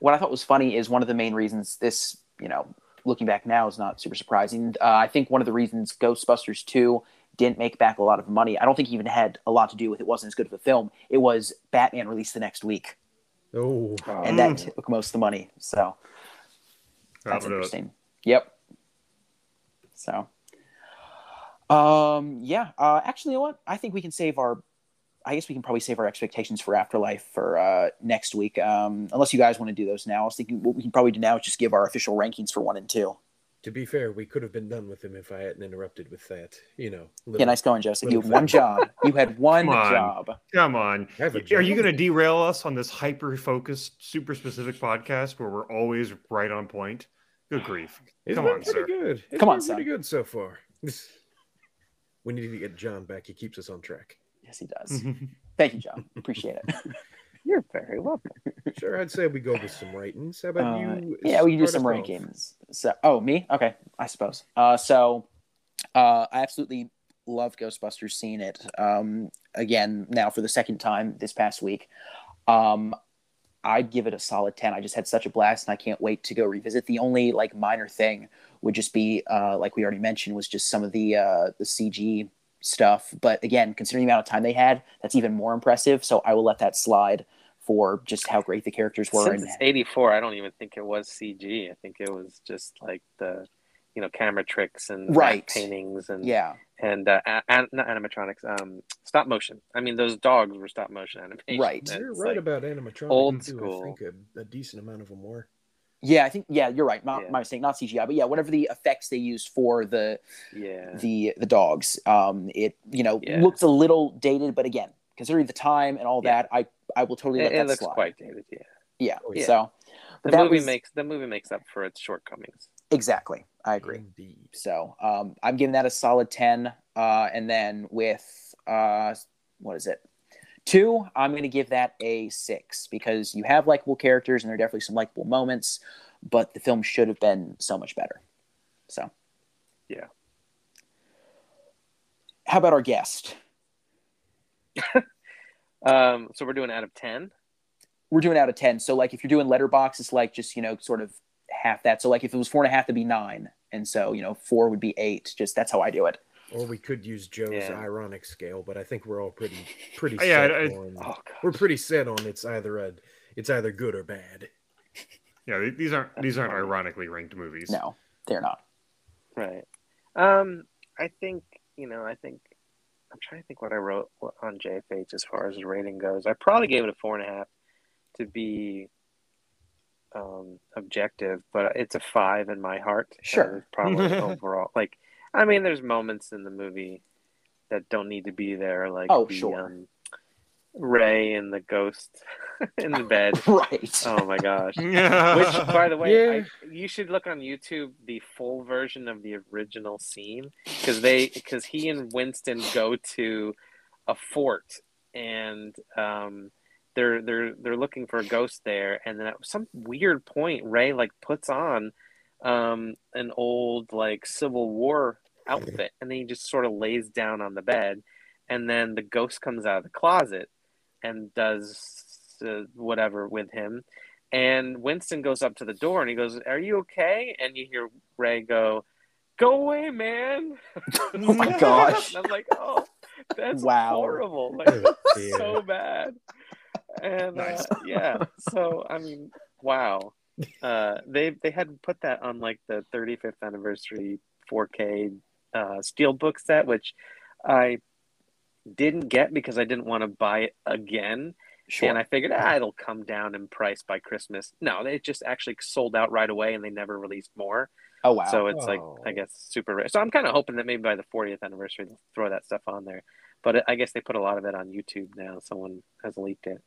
what I thought was funny is one of the main reasons this, you know, looking back now is not super surprising. Uh, I think one of the reasons Ghostbusters 2 didn't make back a lot of money, I don't think even had a lot to do with it wasn't as good of a film. It was Batman released the next week,
oh,
and that took most of the money. So that's
That'll it.
interesting. Yep. So, um, yeah. Uh, actually, you know what? I think we can save our. I guess we can probably save our expectations for Afterlife for uh, next week. Um, unless you guys want to do those now. I was thinking what we can probably do now is just give our official rankings for one and two.
To be fair, we could have been done with him if I hadn't interrupted with that. You know,
Yeah, nice going, Joseph. You had one job. You had one
Come on.
job.
Come on.
I have a
Are you going to derail us on this hyper focused, super specific podcast where we're always right on point? Good grief.
It's
Come on,
pretty
sir.
good. It's
Come on,
been pretty
son.
good so far. we need to get John back. He keeps us on track.
Yes, he does. Thank you, John. Appreciate it.
You're very welcome.
Sure, I'd say we go with some ratings. How about
Uh,
you?
yeah, we can do some rankings. So, oh, me? Okay, I suppose. Uh, so, uh, I absolutely love Ghostbusters. Seeing it um, again now for the second time this past week. Um, I'd give it a solid ten. I just had such a blast, and I can't wait to go revisit. The only like minor thing would just be, uh, like we already mentioned, was just some of the uh, the CG stuff. But again, considering the amount of time they had, that's even more impressive. So I will let that slide for just how great the characters were.
Since
and
it's 84, I don't even think it was CG. I think it was just like the, you know, camera tricks and
Right.
paintings and
yeah,
and uh, an- not animatronics, um, stop motion. I mean, those dogs were stop motion animation.
Right.
You're right
like-
about animatronics.
old
too.
school.
I think a, a decent amount of them were.
Yeah, I think yeah, you're right. Not
Yeah.
my mistake, not CGI, but yeah, whatever the effects they used for the
yeah,
the the dogs, um, it you know
Yeah.
looks a little dated, but again, considering the time and all
Yeah.
that, I I will totally let
it, it
that
looks
slide.
quite dated. Yeah,
yeah.
Oh, yeah.
So
the
that
movie
was-
makes the movie makes up for its shortcomings.
exactly. I agree.
Indeed.
So um, I'm giving that a solid ten, uh, and then with uh, what is it? Two, I'm going to give that a six because you have likable characters and there are definitely some likable moments, but the film should have been so much better. So,
Yeah.
How about our guest?
Um, so we're doing out of ten.
We're doing out of ten. So, like, if you're doing Letterboxd, it's like just you know sort of half that. So, like, if it was four and a half, it'd be nine, and so you know four would be eight. Just that's how I do it.
Or we could use Joe's
Yeah.
ironic scale, but I think we're all pretty pretty
Yeah,
set
I-
on.
Oh
We're pretty set on it's either a it's either good or bad.
Yeah, these aren't these aren't ironically ranked movies.
No, they're not.
right. Um, I think you know. I think I'm trying to think what I wrote on JFH as far as the rating goes. I probably gave it a four and a half to be um, objective, but it's a five in my heart.
Sure.
probably overall. Like, I mean, there's moments in the movie that don't need to be there, like
Oh,
the,
sure.
um, Ray and the ghost in the bed.
right.
Oh my gosh. Which,
Which,
by the way,
Yeah.
I, you should look on YouTube the full version of the original scene because they because he and Winston go to a fort and um, they're they're they're looking for a ghost there, and then at some weird point, Ray like puts on um, an old like Civil War outfit, and then he just sort of lays down on the bed, and then the ghost comes out of the closet and does uh, whatever with him. And Winston goes up to the door and he goes, Are you okay? And you hear Ray go, Go away, man.
Oh my gosh.
And I'm like, Oh, that's
Wow.
horrible. Like,
Oh,
so bad. And
Nice.
uh, yeah, so I mean, wow. Uh, they they had put that on like the 35th anniversary 4K uh, steelbook set, which I didn't get because I didn't want to buy it again.
Sure.
And I figured, ah, it'll come down in price by Christmas. No, it just actually sold out right away and they never released more.
oh wow.
So it's like,
Oh.
I guess, super rare. So I'm kind of hoping that maybe by the 40th anniversary, they'll throw that stuff on there. But I guess they put a lot of it on YouTube now. Someone has leaked it.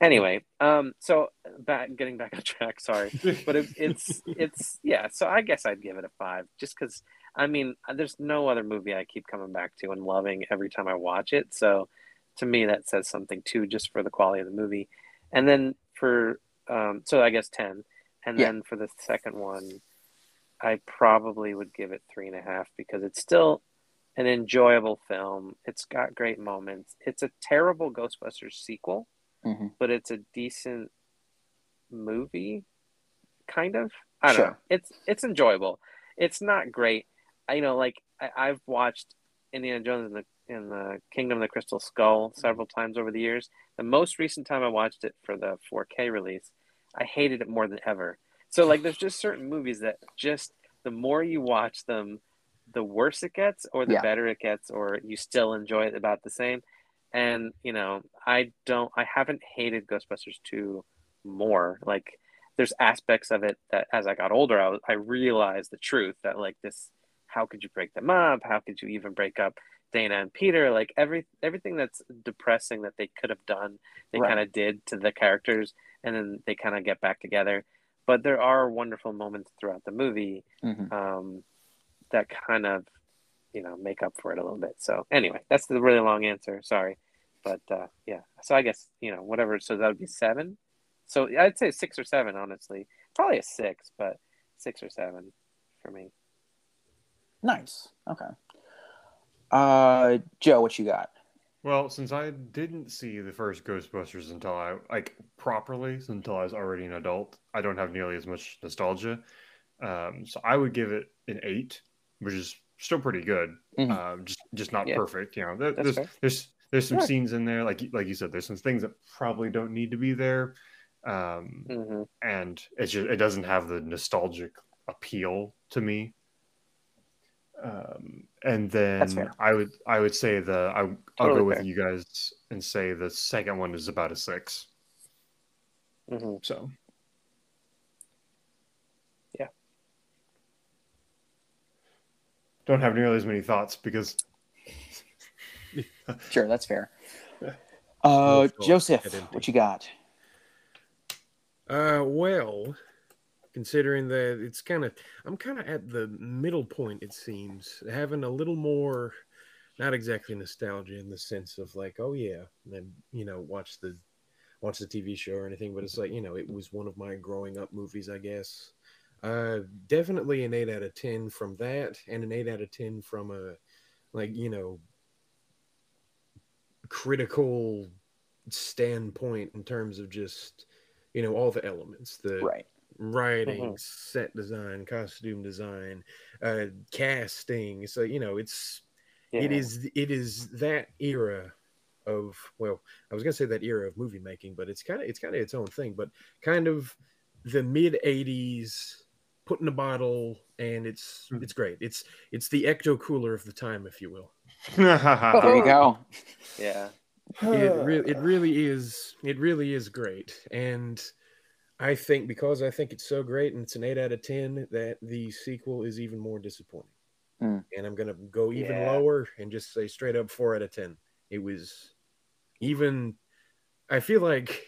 Anyway, um, so back getting back on track. Sorry, but it, it's it's yeah. So I guess I'd give it a five, just because I mean, there's no other movie I keep coming back to and loving every time I watch it. So to me, that says something too, just for the quality of the movie. And then for um, so I guess ten, and
Yeah.
then for the second one, I probably would give it three and a half because it's still an enjoyable film. It's got great moments. It's a terrible Ghostbusters sequel
hmm
but it's a decent movie, kind of. I don't
Sure.
know. It's it's enjoyable. It's not great. I you know like I, I've watched Indiana Jones and the in the Kingdom of the Crystal Skull several times over the years. The most recent time I watched it for the 4K release, I hated it more than ever. So like there's just certain movies that just the more you watch them, the worse it gets or the
Yeah.
better it gets or you still enjoy it about the same. And you know, I don't I haven't hated Ghostbusters 2 more. Like there's aspects of it that as I got older I, was, I realized the truth that like this how could you break them up? How could you even break up Dana and Peter? Like every everything that's depressing that they could have done, they
Right.
kind of did to the characters and then they kind of get back together. But there are wonderful moments throughout the movie
hmm
um, that kind of, you know, make up for it a little bit. So anyway, that's the really long answer. Sorry, but uh, yeah. So I guess you know whatever. So that would be seven. So I'd say six or seven. Honestly, probably a six, but six or seven for me.
Nice. Okay. Uh, Joe, what you got?
Well, since I didn't see the first Ghostbusters until I like properly until I was already an adult, I don't have nearly as much nostalgia. Um, so I would give it an eight, which is still pretty good.
Mhm.
Um, just just not
Yeah.
perfect. You know, there, there's
fair.
there's there's some
Sure.
scenes in there like you- like you said. There's some things that probably don't need to be there, um,
hmm
and it's just it doesn't have the nostalgic appeal to me. Um, and then. I would I would say the I, I'll
Totally
go with
fair.
you guys and say the second one is about a six.
hmm
So
Yeah.
Don't have nearly as many thoughts because
Sure, that's fair.
No
Uh,
thought,
Joseph, what you got?
Uh, well, considering that it's kind of, I'm kind of at the middle point. It seems having a little more, not exactly nostalgia in the sense of like, oh yeah, and then you know, watch the, watch the TV show or anything. But it's like you know, it was one of my growing up movies, I guess. Uh, definitely an eight out of ten from that, and an eight out of ten from a, like you know, critical standpoint in terms of just you know all the elements the
Right.
writing
Mhm.
set design costume design uh casting so you know it's
Yeah.
it is it is that era of well i was gonna say that era of movie making but it's kind of it's kind of its own thing but kind of the mid 80s put in a bottle and it's
Mhm.
it's great it's it's the ecto cooler of the time if you will
There you go.
Yeah.
it really it really is it really is great and i think because i think it's so great and it's an 8 out of 10 that the sequel is even more disappointing
Mm.
and i'm gonna go even
Yeah.
lower and just say straight up 4 out of 10 it was even i feel like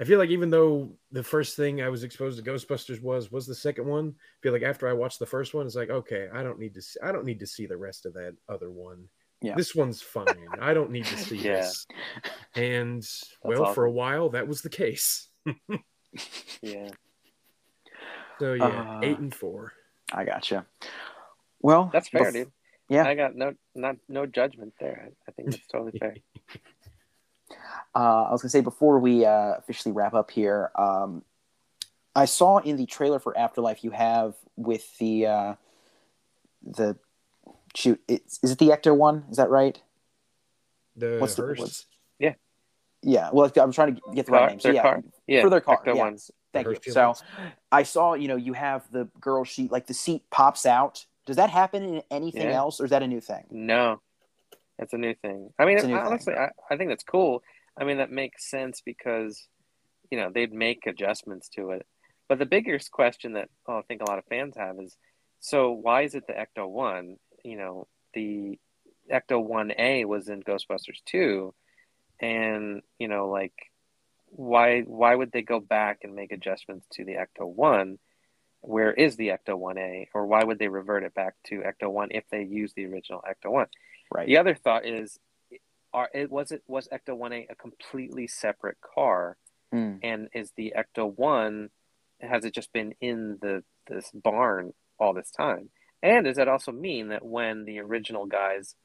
i feel like even though the first thing i was exposed to ghostbusters was was the second one I feel like after i watched the first one it's like okay i don't need to see, i don't need to see the rest of that other one
Yeah.
this one's fine i don't need to see
Yeah.
this and well, for a while that was the case.
Yeah.
So yeah,
Uh,
eight and four.
I gotcha. Well,
That's fair,
bef-
dude.
Yeah.
I got no not no judgment there. I, I think that's totally fair.
Uh, I was gonna say before we uh, officially wrap up here, um, I saw in the trailer for Afterlife you have with the uh, the shoot. It's, is it the Ecto one? Is that right?
The
What's the- what's-
Yeah.
Yeah. Well, I'm trying to get the
Car-
right name. So
their
yeah,
car. Yeah.
for their car.
Ecto
yeah.
ones.
Thank you. So
Humans.
I saw you know you have the girl sheet like the seat pops out. Does that happen in anything
Yeah.
else, or is that a new thing?
No. It's a new thing. I mean, honestly, I, I think that's cool. I mean, that makes sense because, you know, they'd make adjustments to it. But the biggest question that oh, I think a lot of fans have is, so why is it the Ecto One? You know, the Ecto One A was in Ghostbusters two, and you know, like, why why would they go back and make adjustments to the Ecto One? Where is the Ecto One A, or why would they revert it back to Ecto One if they use the original Ecto One?
Right.
The other thought is, are it was it was Ecto One A a completely separate car,
Mm.
and is the Ecto One has it just been in the this barn all this time? And does that also mean that when the original guys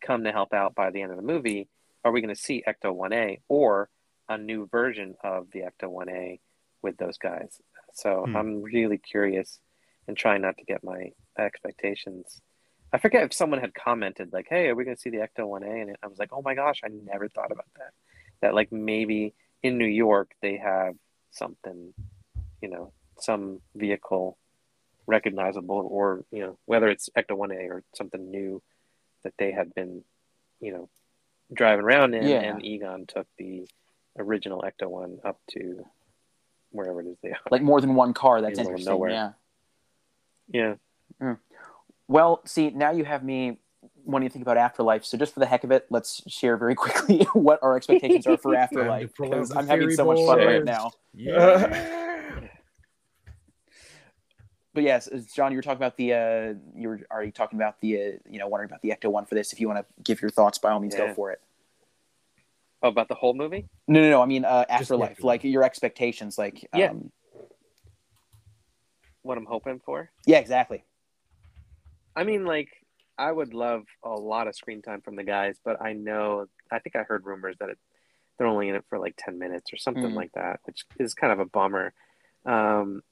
come to help out by the end of the movie, are we going to see Ecto One A or a new version of the Ecto One A with those guys? So
Hmm.
I'm really curious and trying not to get my expectations. I forget if someone had commented like, "Hey, are we going to see the Ecto One A?" And I was like, "Oh my gosh, I never thought about that." That like maybe in New York they have something, you know, some vehicle recognizable, or you know, whether it's Ecto One A or something new that they had been, you know, driving around in,
Yeah.
and Egon took the original Ecto One up to wherever it is they are.
Like more than one car. That's
In the middle
interesting.
nowhere.
Yeah.
Yeah. Hmm.
Well, see, now you have me wanting to think about Afterlife. So just for the heck of it, let's share very quickly what our expectations are for Afterlife because I'm having so much fun right now.
Yeah.
But yes, John, you were talking about the uh, you were already talking about the uh, you know wondering about the Ecto one for this. If you want to give your thoughts, by all means, go for it.
Oh, about the whole movie?
No, no, no. I mean uh, Afterlife,
Afterlife.
like your expectations, like
Yeah.
um,
What I'm hoping for?
yeah, exactly.
I mean, like, I would love a lot of screen time from the guys, but I know, I think I heard rumors that it, they're only in it for like 10 minutes or something
Mm.
like that, which is kind of a bummer. Um,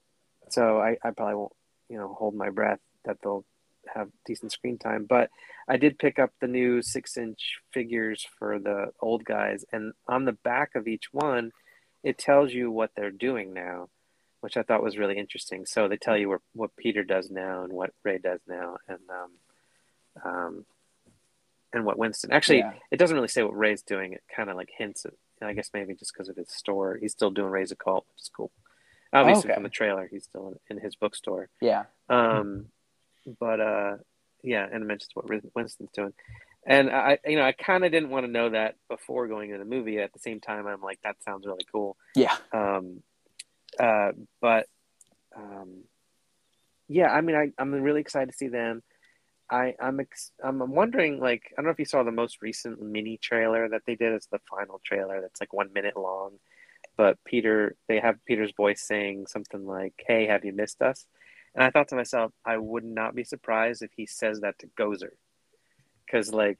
so I, I probably won't, you know, hold my breath that they'll have decent screen time. But I did pick up the new six inch figures for the old guys, and on the back of each one, it tells you what they're doing now, which I thought was really interesting. So they tell you what, what Peter does now and what Ray does now, and um, um, and what Winston. Actually,
Yeah.
it doesn't really say what Ray's doing. It kind of like hints at. I guess maybe just because of his store, he's still doing Ray's Occult, which is cool. Obviously,
Okay.
from the trailer, he's still in, in his bookstore.
Yeah.
Um, but uh, yeah, and it mentions what Winston's doing. And I, you know, I kind of didn't want to know that before going into the movie. At the same time, I'm like, that sounds really cool.
Yeah.
Um, uh, but um, yeah, I mean, I, I'm really excited to see them. I, I'm, ex- I'm wondering, like, I don't know if you saw the most recent mini trailer that they did. It's the final trailer that's like one minute long. But Peter, they have Peter's voice saying something like, "Hey, have you missed us?" And I thought to myself, I would not be surprised if he says that to Gozer, because like,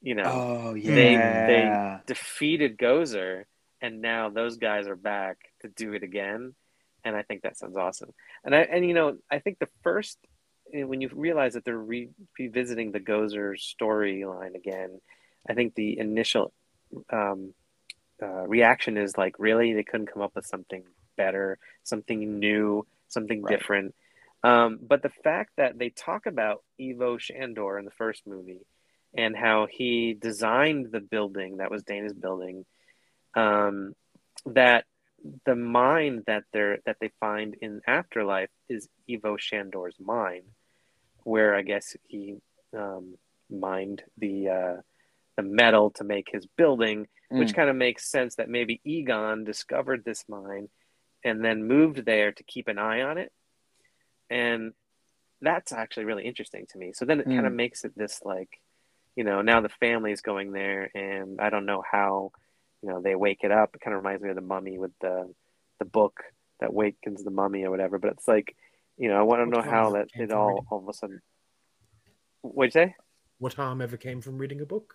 you know,
Oh yeah.
They-
yeah.
defeated Gozer, and now those guys are back to do it again, and I think that sounds awesome. And I and you know I think the first eh, when you realize that they're re- revisiting the Gozer storyline again, I think the initial um, uh, reaction is like, really, they couldn't come up with something better, something new, something
Right.
different. Um, but the fact that they talk about Ivo Shandor in the first movie and how he designed the building that was Dana's building, um, that the mine that they're that they find in Afterlife is Ivo Shandor's mine, where I guess he um, mined the uh, the metal to make his building, which
Mm.
kind of makes sense that maybe Egon discovered this mine and then moved there to keep an eye on it. And that's actually really interesting to me. So then it kind of
Mm.
makes it this like, you know, now the family is going there and I don't know how, you know, they wake it up. It kind of reminds me of the mummy with the the book that wakens the mummy or whatever. But it's like, you know, I want to
What
know how that it all
reading?
all of a sudden. What'd you say?
What harm ever came from reading a book?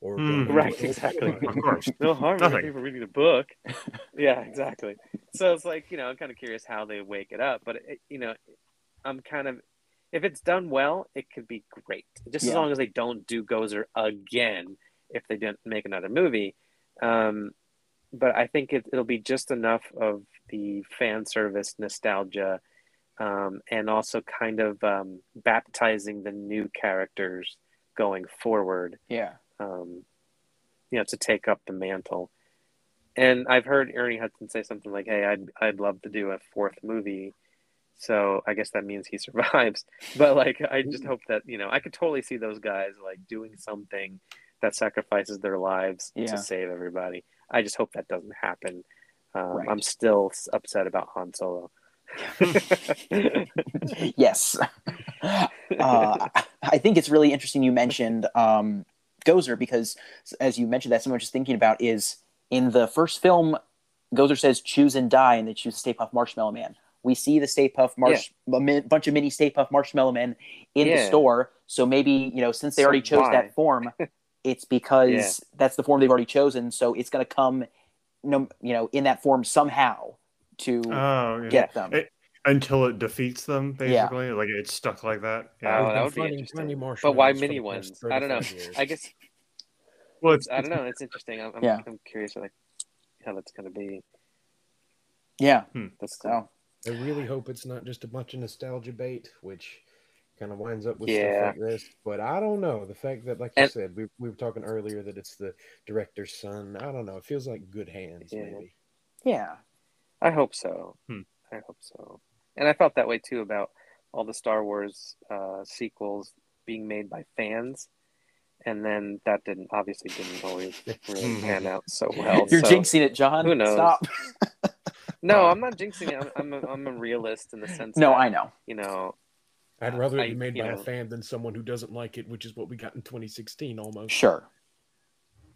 Or
hmm.
going
Right,
book?
exactly.
Of course.
no harm in
Nothing.
people reading the book. yeah, exactly. So it's like you know, I'm kind of curious how they wake it up, but it, you know, I'm kind of if it's done well, it could be great. Just as long as they don't do Gozer again, if they didn't make another movie. Um, but I think it, it'll be just enough of the fan service nostalgia, um, and also kind of um, baptizing the new characters going forward.
Yeah.
Um, you know, to take up the mantle. And I've heard Ernie Hudson say something like, "Hey, I'd I'd love to do a fourth movie." So I guess that means he survives. But like, I just hope that you know, I could totally see those guys like doing something that sacrifices their lives
Yeah.
to save everybody. I just hope that doesn't happen. Um,
Right.
I'm still upset about Han Solo.
yes. Uh, I think it's really interesting you mentioned um, Gozer because, as you mentioned, that someone was just thinking about is in the first film, Gozer says choose and die, and they choose Stay Puft Marshmallow Man. We see the Stay Puft Marsh, a mi- bunch of mini Stay Puft Marshmallow Men in the store. So maybe you know, since they
So
already chose
why?
that form, it's because
Yeah.
that's the form they've already chosen. So it's going to come, no, you know, in that form somehow to
Oh, yeah.
get them.
It- until it defeats them,
Yeah.
basically. Like it's stuck like that.
Oh,
Yeah.
We've
that
been
would be
finding
interesting.
tiny
But why
marshmallows
mini
for the past
ones? I don't know.
years.
I guess
well, it's,
I don't know. It's interesting. I'm, I'm,
Yeah.
I'm curious, like how that's going to be.
yeah. Hmm.
That's cool.
So
I really hope it's not just a bunch of nostalgia bait, which kind of winds up with
Yeah.
stuff like this. But I don't know. The fact that, like you said, we, we were talking earlier that it's the director's son. I don't know. It feels like good hands,
Yeah.
maybe.
yeah.
I hope so.
Hmm.
I hope so. And I felt that way too about all the Star Wars uh, sequels being made by fans, and then that didn't obviously didn't always really
Mhm.
pan out so well.
You're
so,
jinxing it, John.
who knows?
Stop.
No, I'm not jinxing it. I'm, I'm, a, I'm a realist in the sense.
No,
that,
I know.
You know,
I'd rather it be made
you
by
know-
a fan than someone who doesn't like it, which is what we got in 2016 almost.
Sure.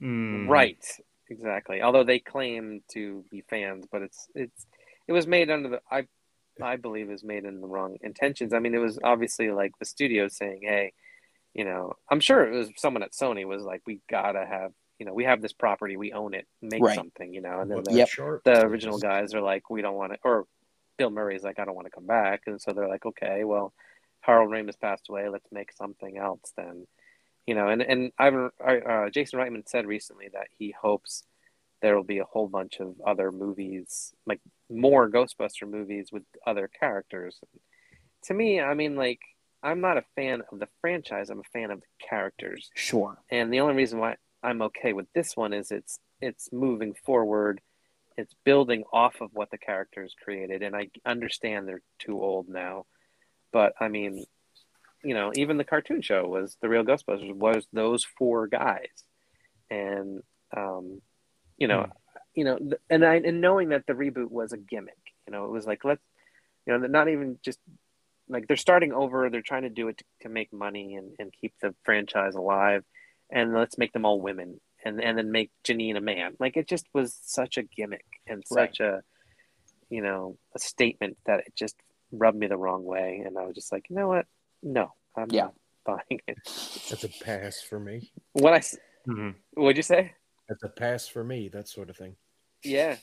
Mm.
right? Exactly. Although they claim to be fans, but it's it's it was made under the I I believe it was made in the wrong intentions. I mean, it was obviously like the studio saying, "Hey, you know," I'm sure it was someone at Sony was like, "We gotta have, you know, we have this property, we own it, make
Right.
something," you know. And then
What
the,
Yep.
the original guys are like, "We don't want to," or Bill Murray's like, "I don't want to come back," and so they're like, "Okay, well, Harold Ramis passed away. Let's make something else then." You know, and and uh, Jason Reitman said recently that he hopes there will be a whole bunch of other movies, like more Ghostbuster movies with other characters. To me, I mean, like, I'm not a fan of the franchise. I'm a fan of the characters,
Sure.
and the only reason why I'm okay with this one is it's it's moving forward. It's building off of what the characters created, and I understand they're too old now, but I mean, you know, even the cartoon show was the real Ghostbusters was those four guys, and um, you know, you know, and I and knowing that the reboot was a gimmick, you know, it was like let's, you know, not even just like they're starting over. They're trying to do it to, to make money and, and keep the franchise alive, and let's make them all women, and and then make Janine a man. Like it just was such a gimmick and
Right.
such a, you know, a statement that it just rubbed me the wrong way, and I was just like, you know what, no, I'm
Yeah.
not buying it.
That's a pass for me.
When I, s-
Mhm.
what'd you say?
That's a pass for me. That sort of thing.
Yeah,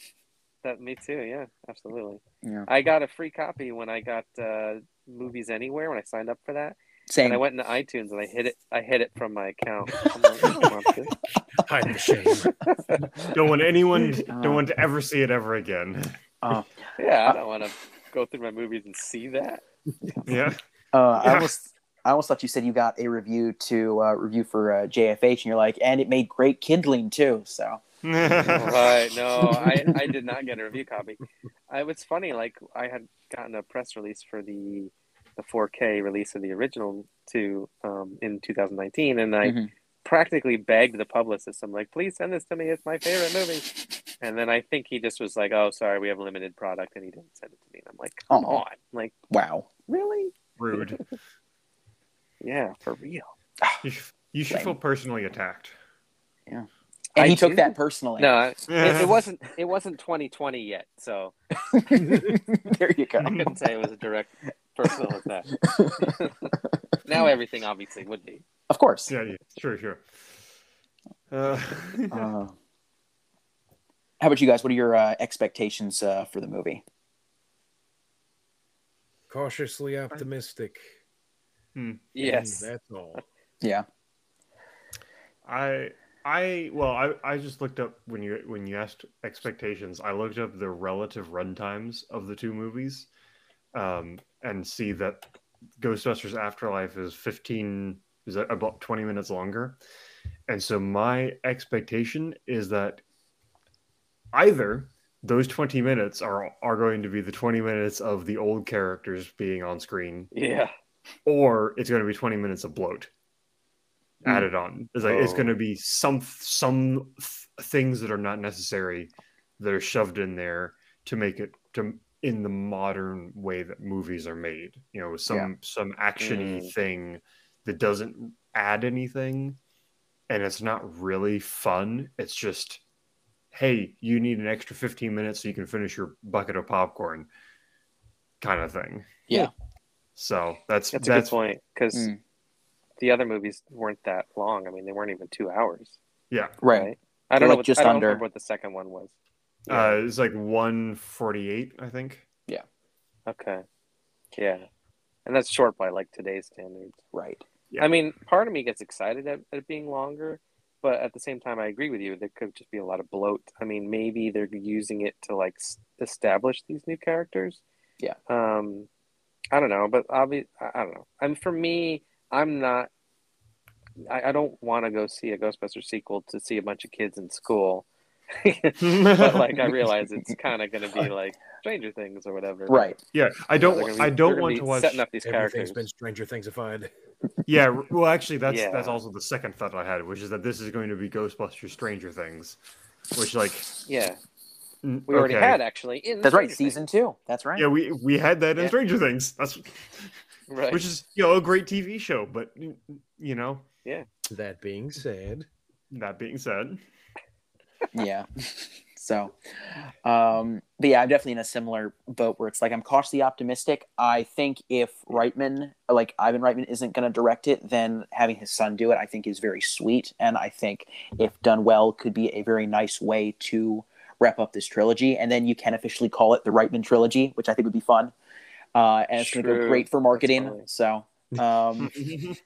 that me too. Yeah, absolutely.
Yeah.
I got a free copy when I got uh, Movies Anywhere when I signed up for that,
Same.
and I went into iTunes and I hit it. I hit it from my account. I'm like, I don't want this.
Hide the shame.
Don't want anyone,
Uh.
don't want to ever see it ever again.
Uh,
yeah, I don't want to go through my movies and see that.
Yeah.
uh, I almost, I almost thought you said you got a review to uh, review for uh, JFH, and you're like, and it made great kindling too. So
Right? No, I, I did not get a review copy. I was funny. Like I had gotten a press release for the the 4K release of the original to um, in 2019, and I
Mhm.
Practically begged the publicist. I'm like, please send this to me. It's my favorite movie. And then I think he just was like, oh, sorry, we have limited product, and he didn't send it to me. And I'm like, come
Aw.
on, like
wow.
really?
Rude.
Yeah, for real. Ah.
You, sh- you should feel personally attacked. Yeah.
And
I
he took
do?
that personally.
No, it, it wasn't. It wasn't 2020 yet, so
there you go.
I couldn't say it was a direct personal attack. now everything obviously would be.
Of course.
Yeah, yeah, sure, sure. Uh,
Uh, how about you guys? What are your uh, expectations uh, for the movie?
Cautiously optimistic.
Yes.
And that's all.
Yeah.
I I well I, I just looked up when you when you asked expectations I looked up the relative runtimes of the two movies um, and see that Ghostbusters Afterlife is 15 is about 20 minutes longer. And so my expectation is that either those 20 minutes are are going to be the 20 minutes of the old characters being on screen
Yeah.
or it's going to be 20 minutes of bloat
Mm.
added on. It's like it's
Oh.
going to be some some th- things that are not necessary that are shoved in there to make it to in the modern way that movies are made. You know, some
Yeah.
some actiony
Mm.
thing that doesn't add anything and it's not really fun. It's just hey, you need an extra 15 minutes so you can finish your bucket of popcorn kind of thing.
Yeah.
So that's
That's a good point because
Mm.
the other movies weren't that long. I mean, they weren't even two hours.
yeah.
Right.
I don't know.
like
What,
just
I don't
under.
remember what the second one was.
Uh, it's like 148, I think. Yeah.
Okay. Yeah. And that's short by like today's standards.
Right.
Yeah.
I mean, part of me gets excited at, at it being longer, but at the same time, I agree with you. There could just be a lot of bloat. I mean, maybe they're using it to like s- establish these new characters.
Yeah.
Um, I don't know, but obviously, I I don't know. I mean, for me, I'm not. I, I don't want to go see a Ghostbusters sequel to see a bunch of kids in school. but like, I realize it's kind of going to be like Stranger Things or whatever.
Right.
Yeah, I don't.
gonna be-
I don't
gonna
want
be
to watch.
setting up these
Everything's
characters.
been Stranger Things Thingsified.
Yeah, well, actually, that's
Yeah.
that's also the second thought I had, which is that this is going to be Ghostbusters: Stranger Things, which like
Yeah, we already
okay.
had actually in
That's right. Season
Things.
two. That's right.
Yeah, we we had that in
Yeah.
Stranger Things. That's
right?
which is you know a great TV show, but you know yeah.
That being said,
that being said,
yeah. So, um, but yeah, I'm definitely in a similar boat where it's like I'm cautiously optimistic. I think if Reitman, like Ivan Reitman, isn't going to direct it, then having his son do it, I think is very sweet. And I think if done well, could be a very nice way to wrap up this trilogy. And then you can officially call it the Reitman trilogy, which I think would be fun. Uh, and it's going to go great for marketing. So, um,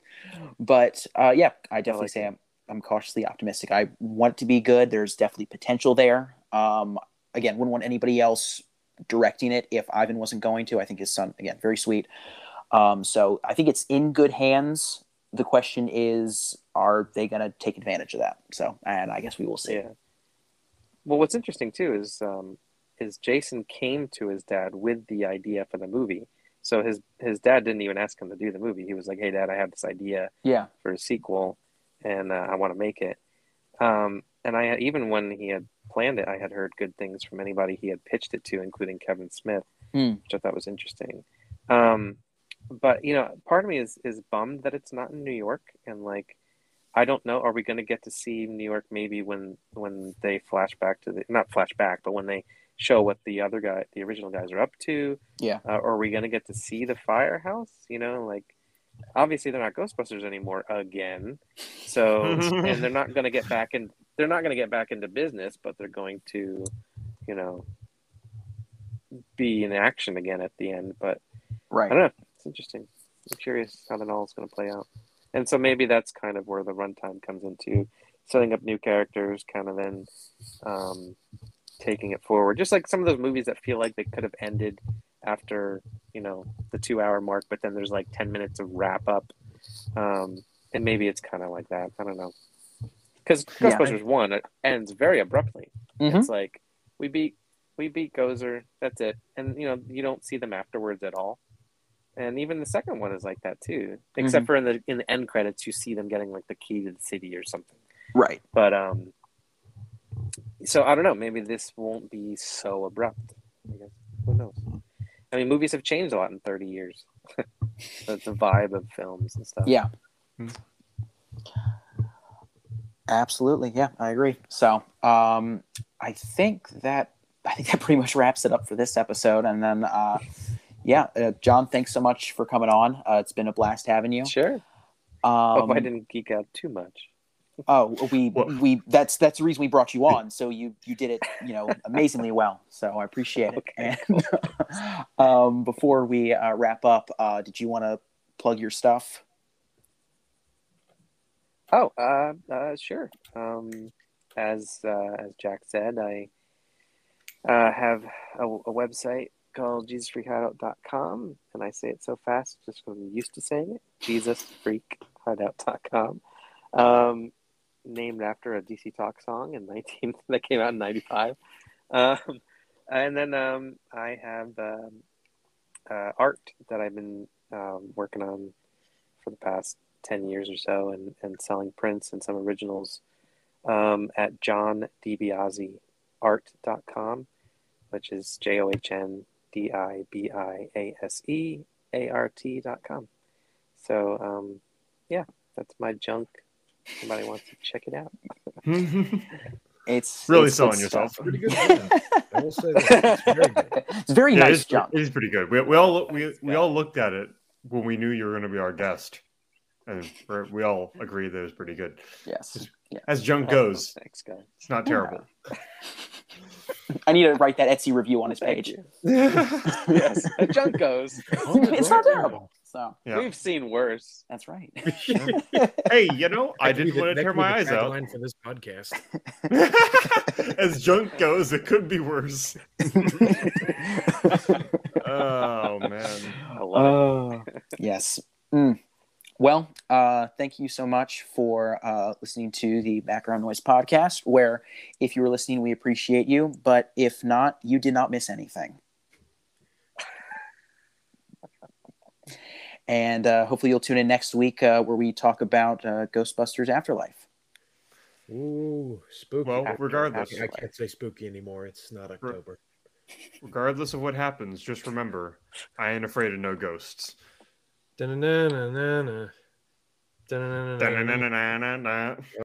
but uh, yeah, I definitely
like
say. I'm, I'm cautiously optimistic. I want it to be good. There's definitely potential there. Um, again, wouldn't want anybody else directing it if Ivan wasn't going to. I think his son, again, very sweet. Um, so I think it's in good hands. The question is, are they going to take advantage of that? So, and I guess we will see.
Yeah. Well, what's interesting too is um, is Jason came to his dad with the idea for the movie. So his his dad didn't even ask him to do the movie. He was like, "Hey, Dad, I have this idea
Yeah.
for a sequel, and uh, I want to make it." Um, and I had, even when he had planned it, I had heard good things from anybody he had pitched it to, including Kevin Smith,
Hmm.
which I thought was interesting. Um, but you know, part of me is is bummed that it's not in New York, and like, I don't know. Are we going to get to see New York maybe when when they flash back to the not flash back, but when they show what the other guy, the original guys, are up to?
Yeah.
Uh, or are we going to get to see the firehouse? You know, like obviously they're not Ghostbusters anymore again. So and they're not going to get back in. They're not going to get back into business, but they're going to, you know, be in action again at the end. But
Right.
I don't know. It's interesting. I'm curious how that all is going to play out. And so maybe that's kind of where the runtime comes into setting up new characters, kind of then um, taking it forward. Just like some of those movies that feel like they could have ended after you know the two hour mark, but then there's like ten minutes of wrap up. Um, and maybe it's kind of like that. I don't know. Because. Ghostbusters one it ends very abruptly.
Mhm.
It's like we beat we beat Gozer. That's it, and you know you don't see them afterwards at all. And even the second one is like that too, except for in the in the end credits, you see them getting like the key to the city or something.
Right.
But um, so I don't know. Maybe this won't be so abrupt. I guess who knows? I mean, movies have changed a lot in thirty years. the, the vibe of films and stuff.
Yeah.
Hmm.
Absolutely. Yeah, I agree. So, um, I think that I think that pretty much wraps it up for this episode. And then, uh, yeah, uh, John, thanks so much for coming on. Uh, it's been a blast having you.
Sure.
Um,
Hope I didn't geek out too much.
Oh, we
Well-
we that's that's the reason we brought you on. So you you did it, you know, amazingly well. So I appreciate it.
Okay.
And um, before we uh, wrap up, uh, did you want to plug your stuff?
Oh, uh, uh, sure. Um, as uh, as Jack said, I uh, have a, a website called JesusFreakHideout.com, and I say it so fast just because I'm used to saying it. hideout.com. Um, named after a DC Talk song in 19 that came out in 95. Um, and then um, I have um, uh, art that I've been um, working on for the past 10 years or so and, and selling prints and some originals um, at John DiBiase art.com, which is J O H N D I B I A S E A R T.com. So, yeah, that's my junk. Somebody wants to check it out.
It's
Really
it's
selling yourself.
Pretty good. junk. I will say that. It's very good.
It's very
Yeah,
nice
it's,
junk.
It is pretty good. We, we all we, we all looked at it when we knew you were going to be our guest, and we're, we all agreed that it was pretty good.
Yes. Yeah.
As junk
Oh,
goes,
thanks, guys.
it's not terrible.
I need to write that Etsy review on his page.
yes, junk goes.
it's not terrible. So
Yeah.
We've seen worse.
that's right.
hey, you know, I
That could be
didn't want to tear
could be
my
the
eyes out.
tagline for this podcast.
As junk goes, it could be worse. oh man.
I love
Uh, yes. Mm. Well, uh, thank you so much for uh, listening to the Background Noise podcast. Where, if you were listening, we appreciate you. But if not, you did not miss anything. And uh, hopefully, you'll tune in next week uh, where we talk about uh, Ghostbusters Afterlife.
Ooh, spooky.
Well,
After-
regardless,
I can't say spooky anymore. It's not October.
regardless of what happens, just remember, I ain't afraid of no ghosts.
Da-na-na-na-na-na. Da-na-na-na-na-na.
Da-na-na-na-na-na.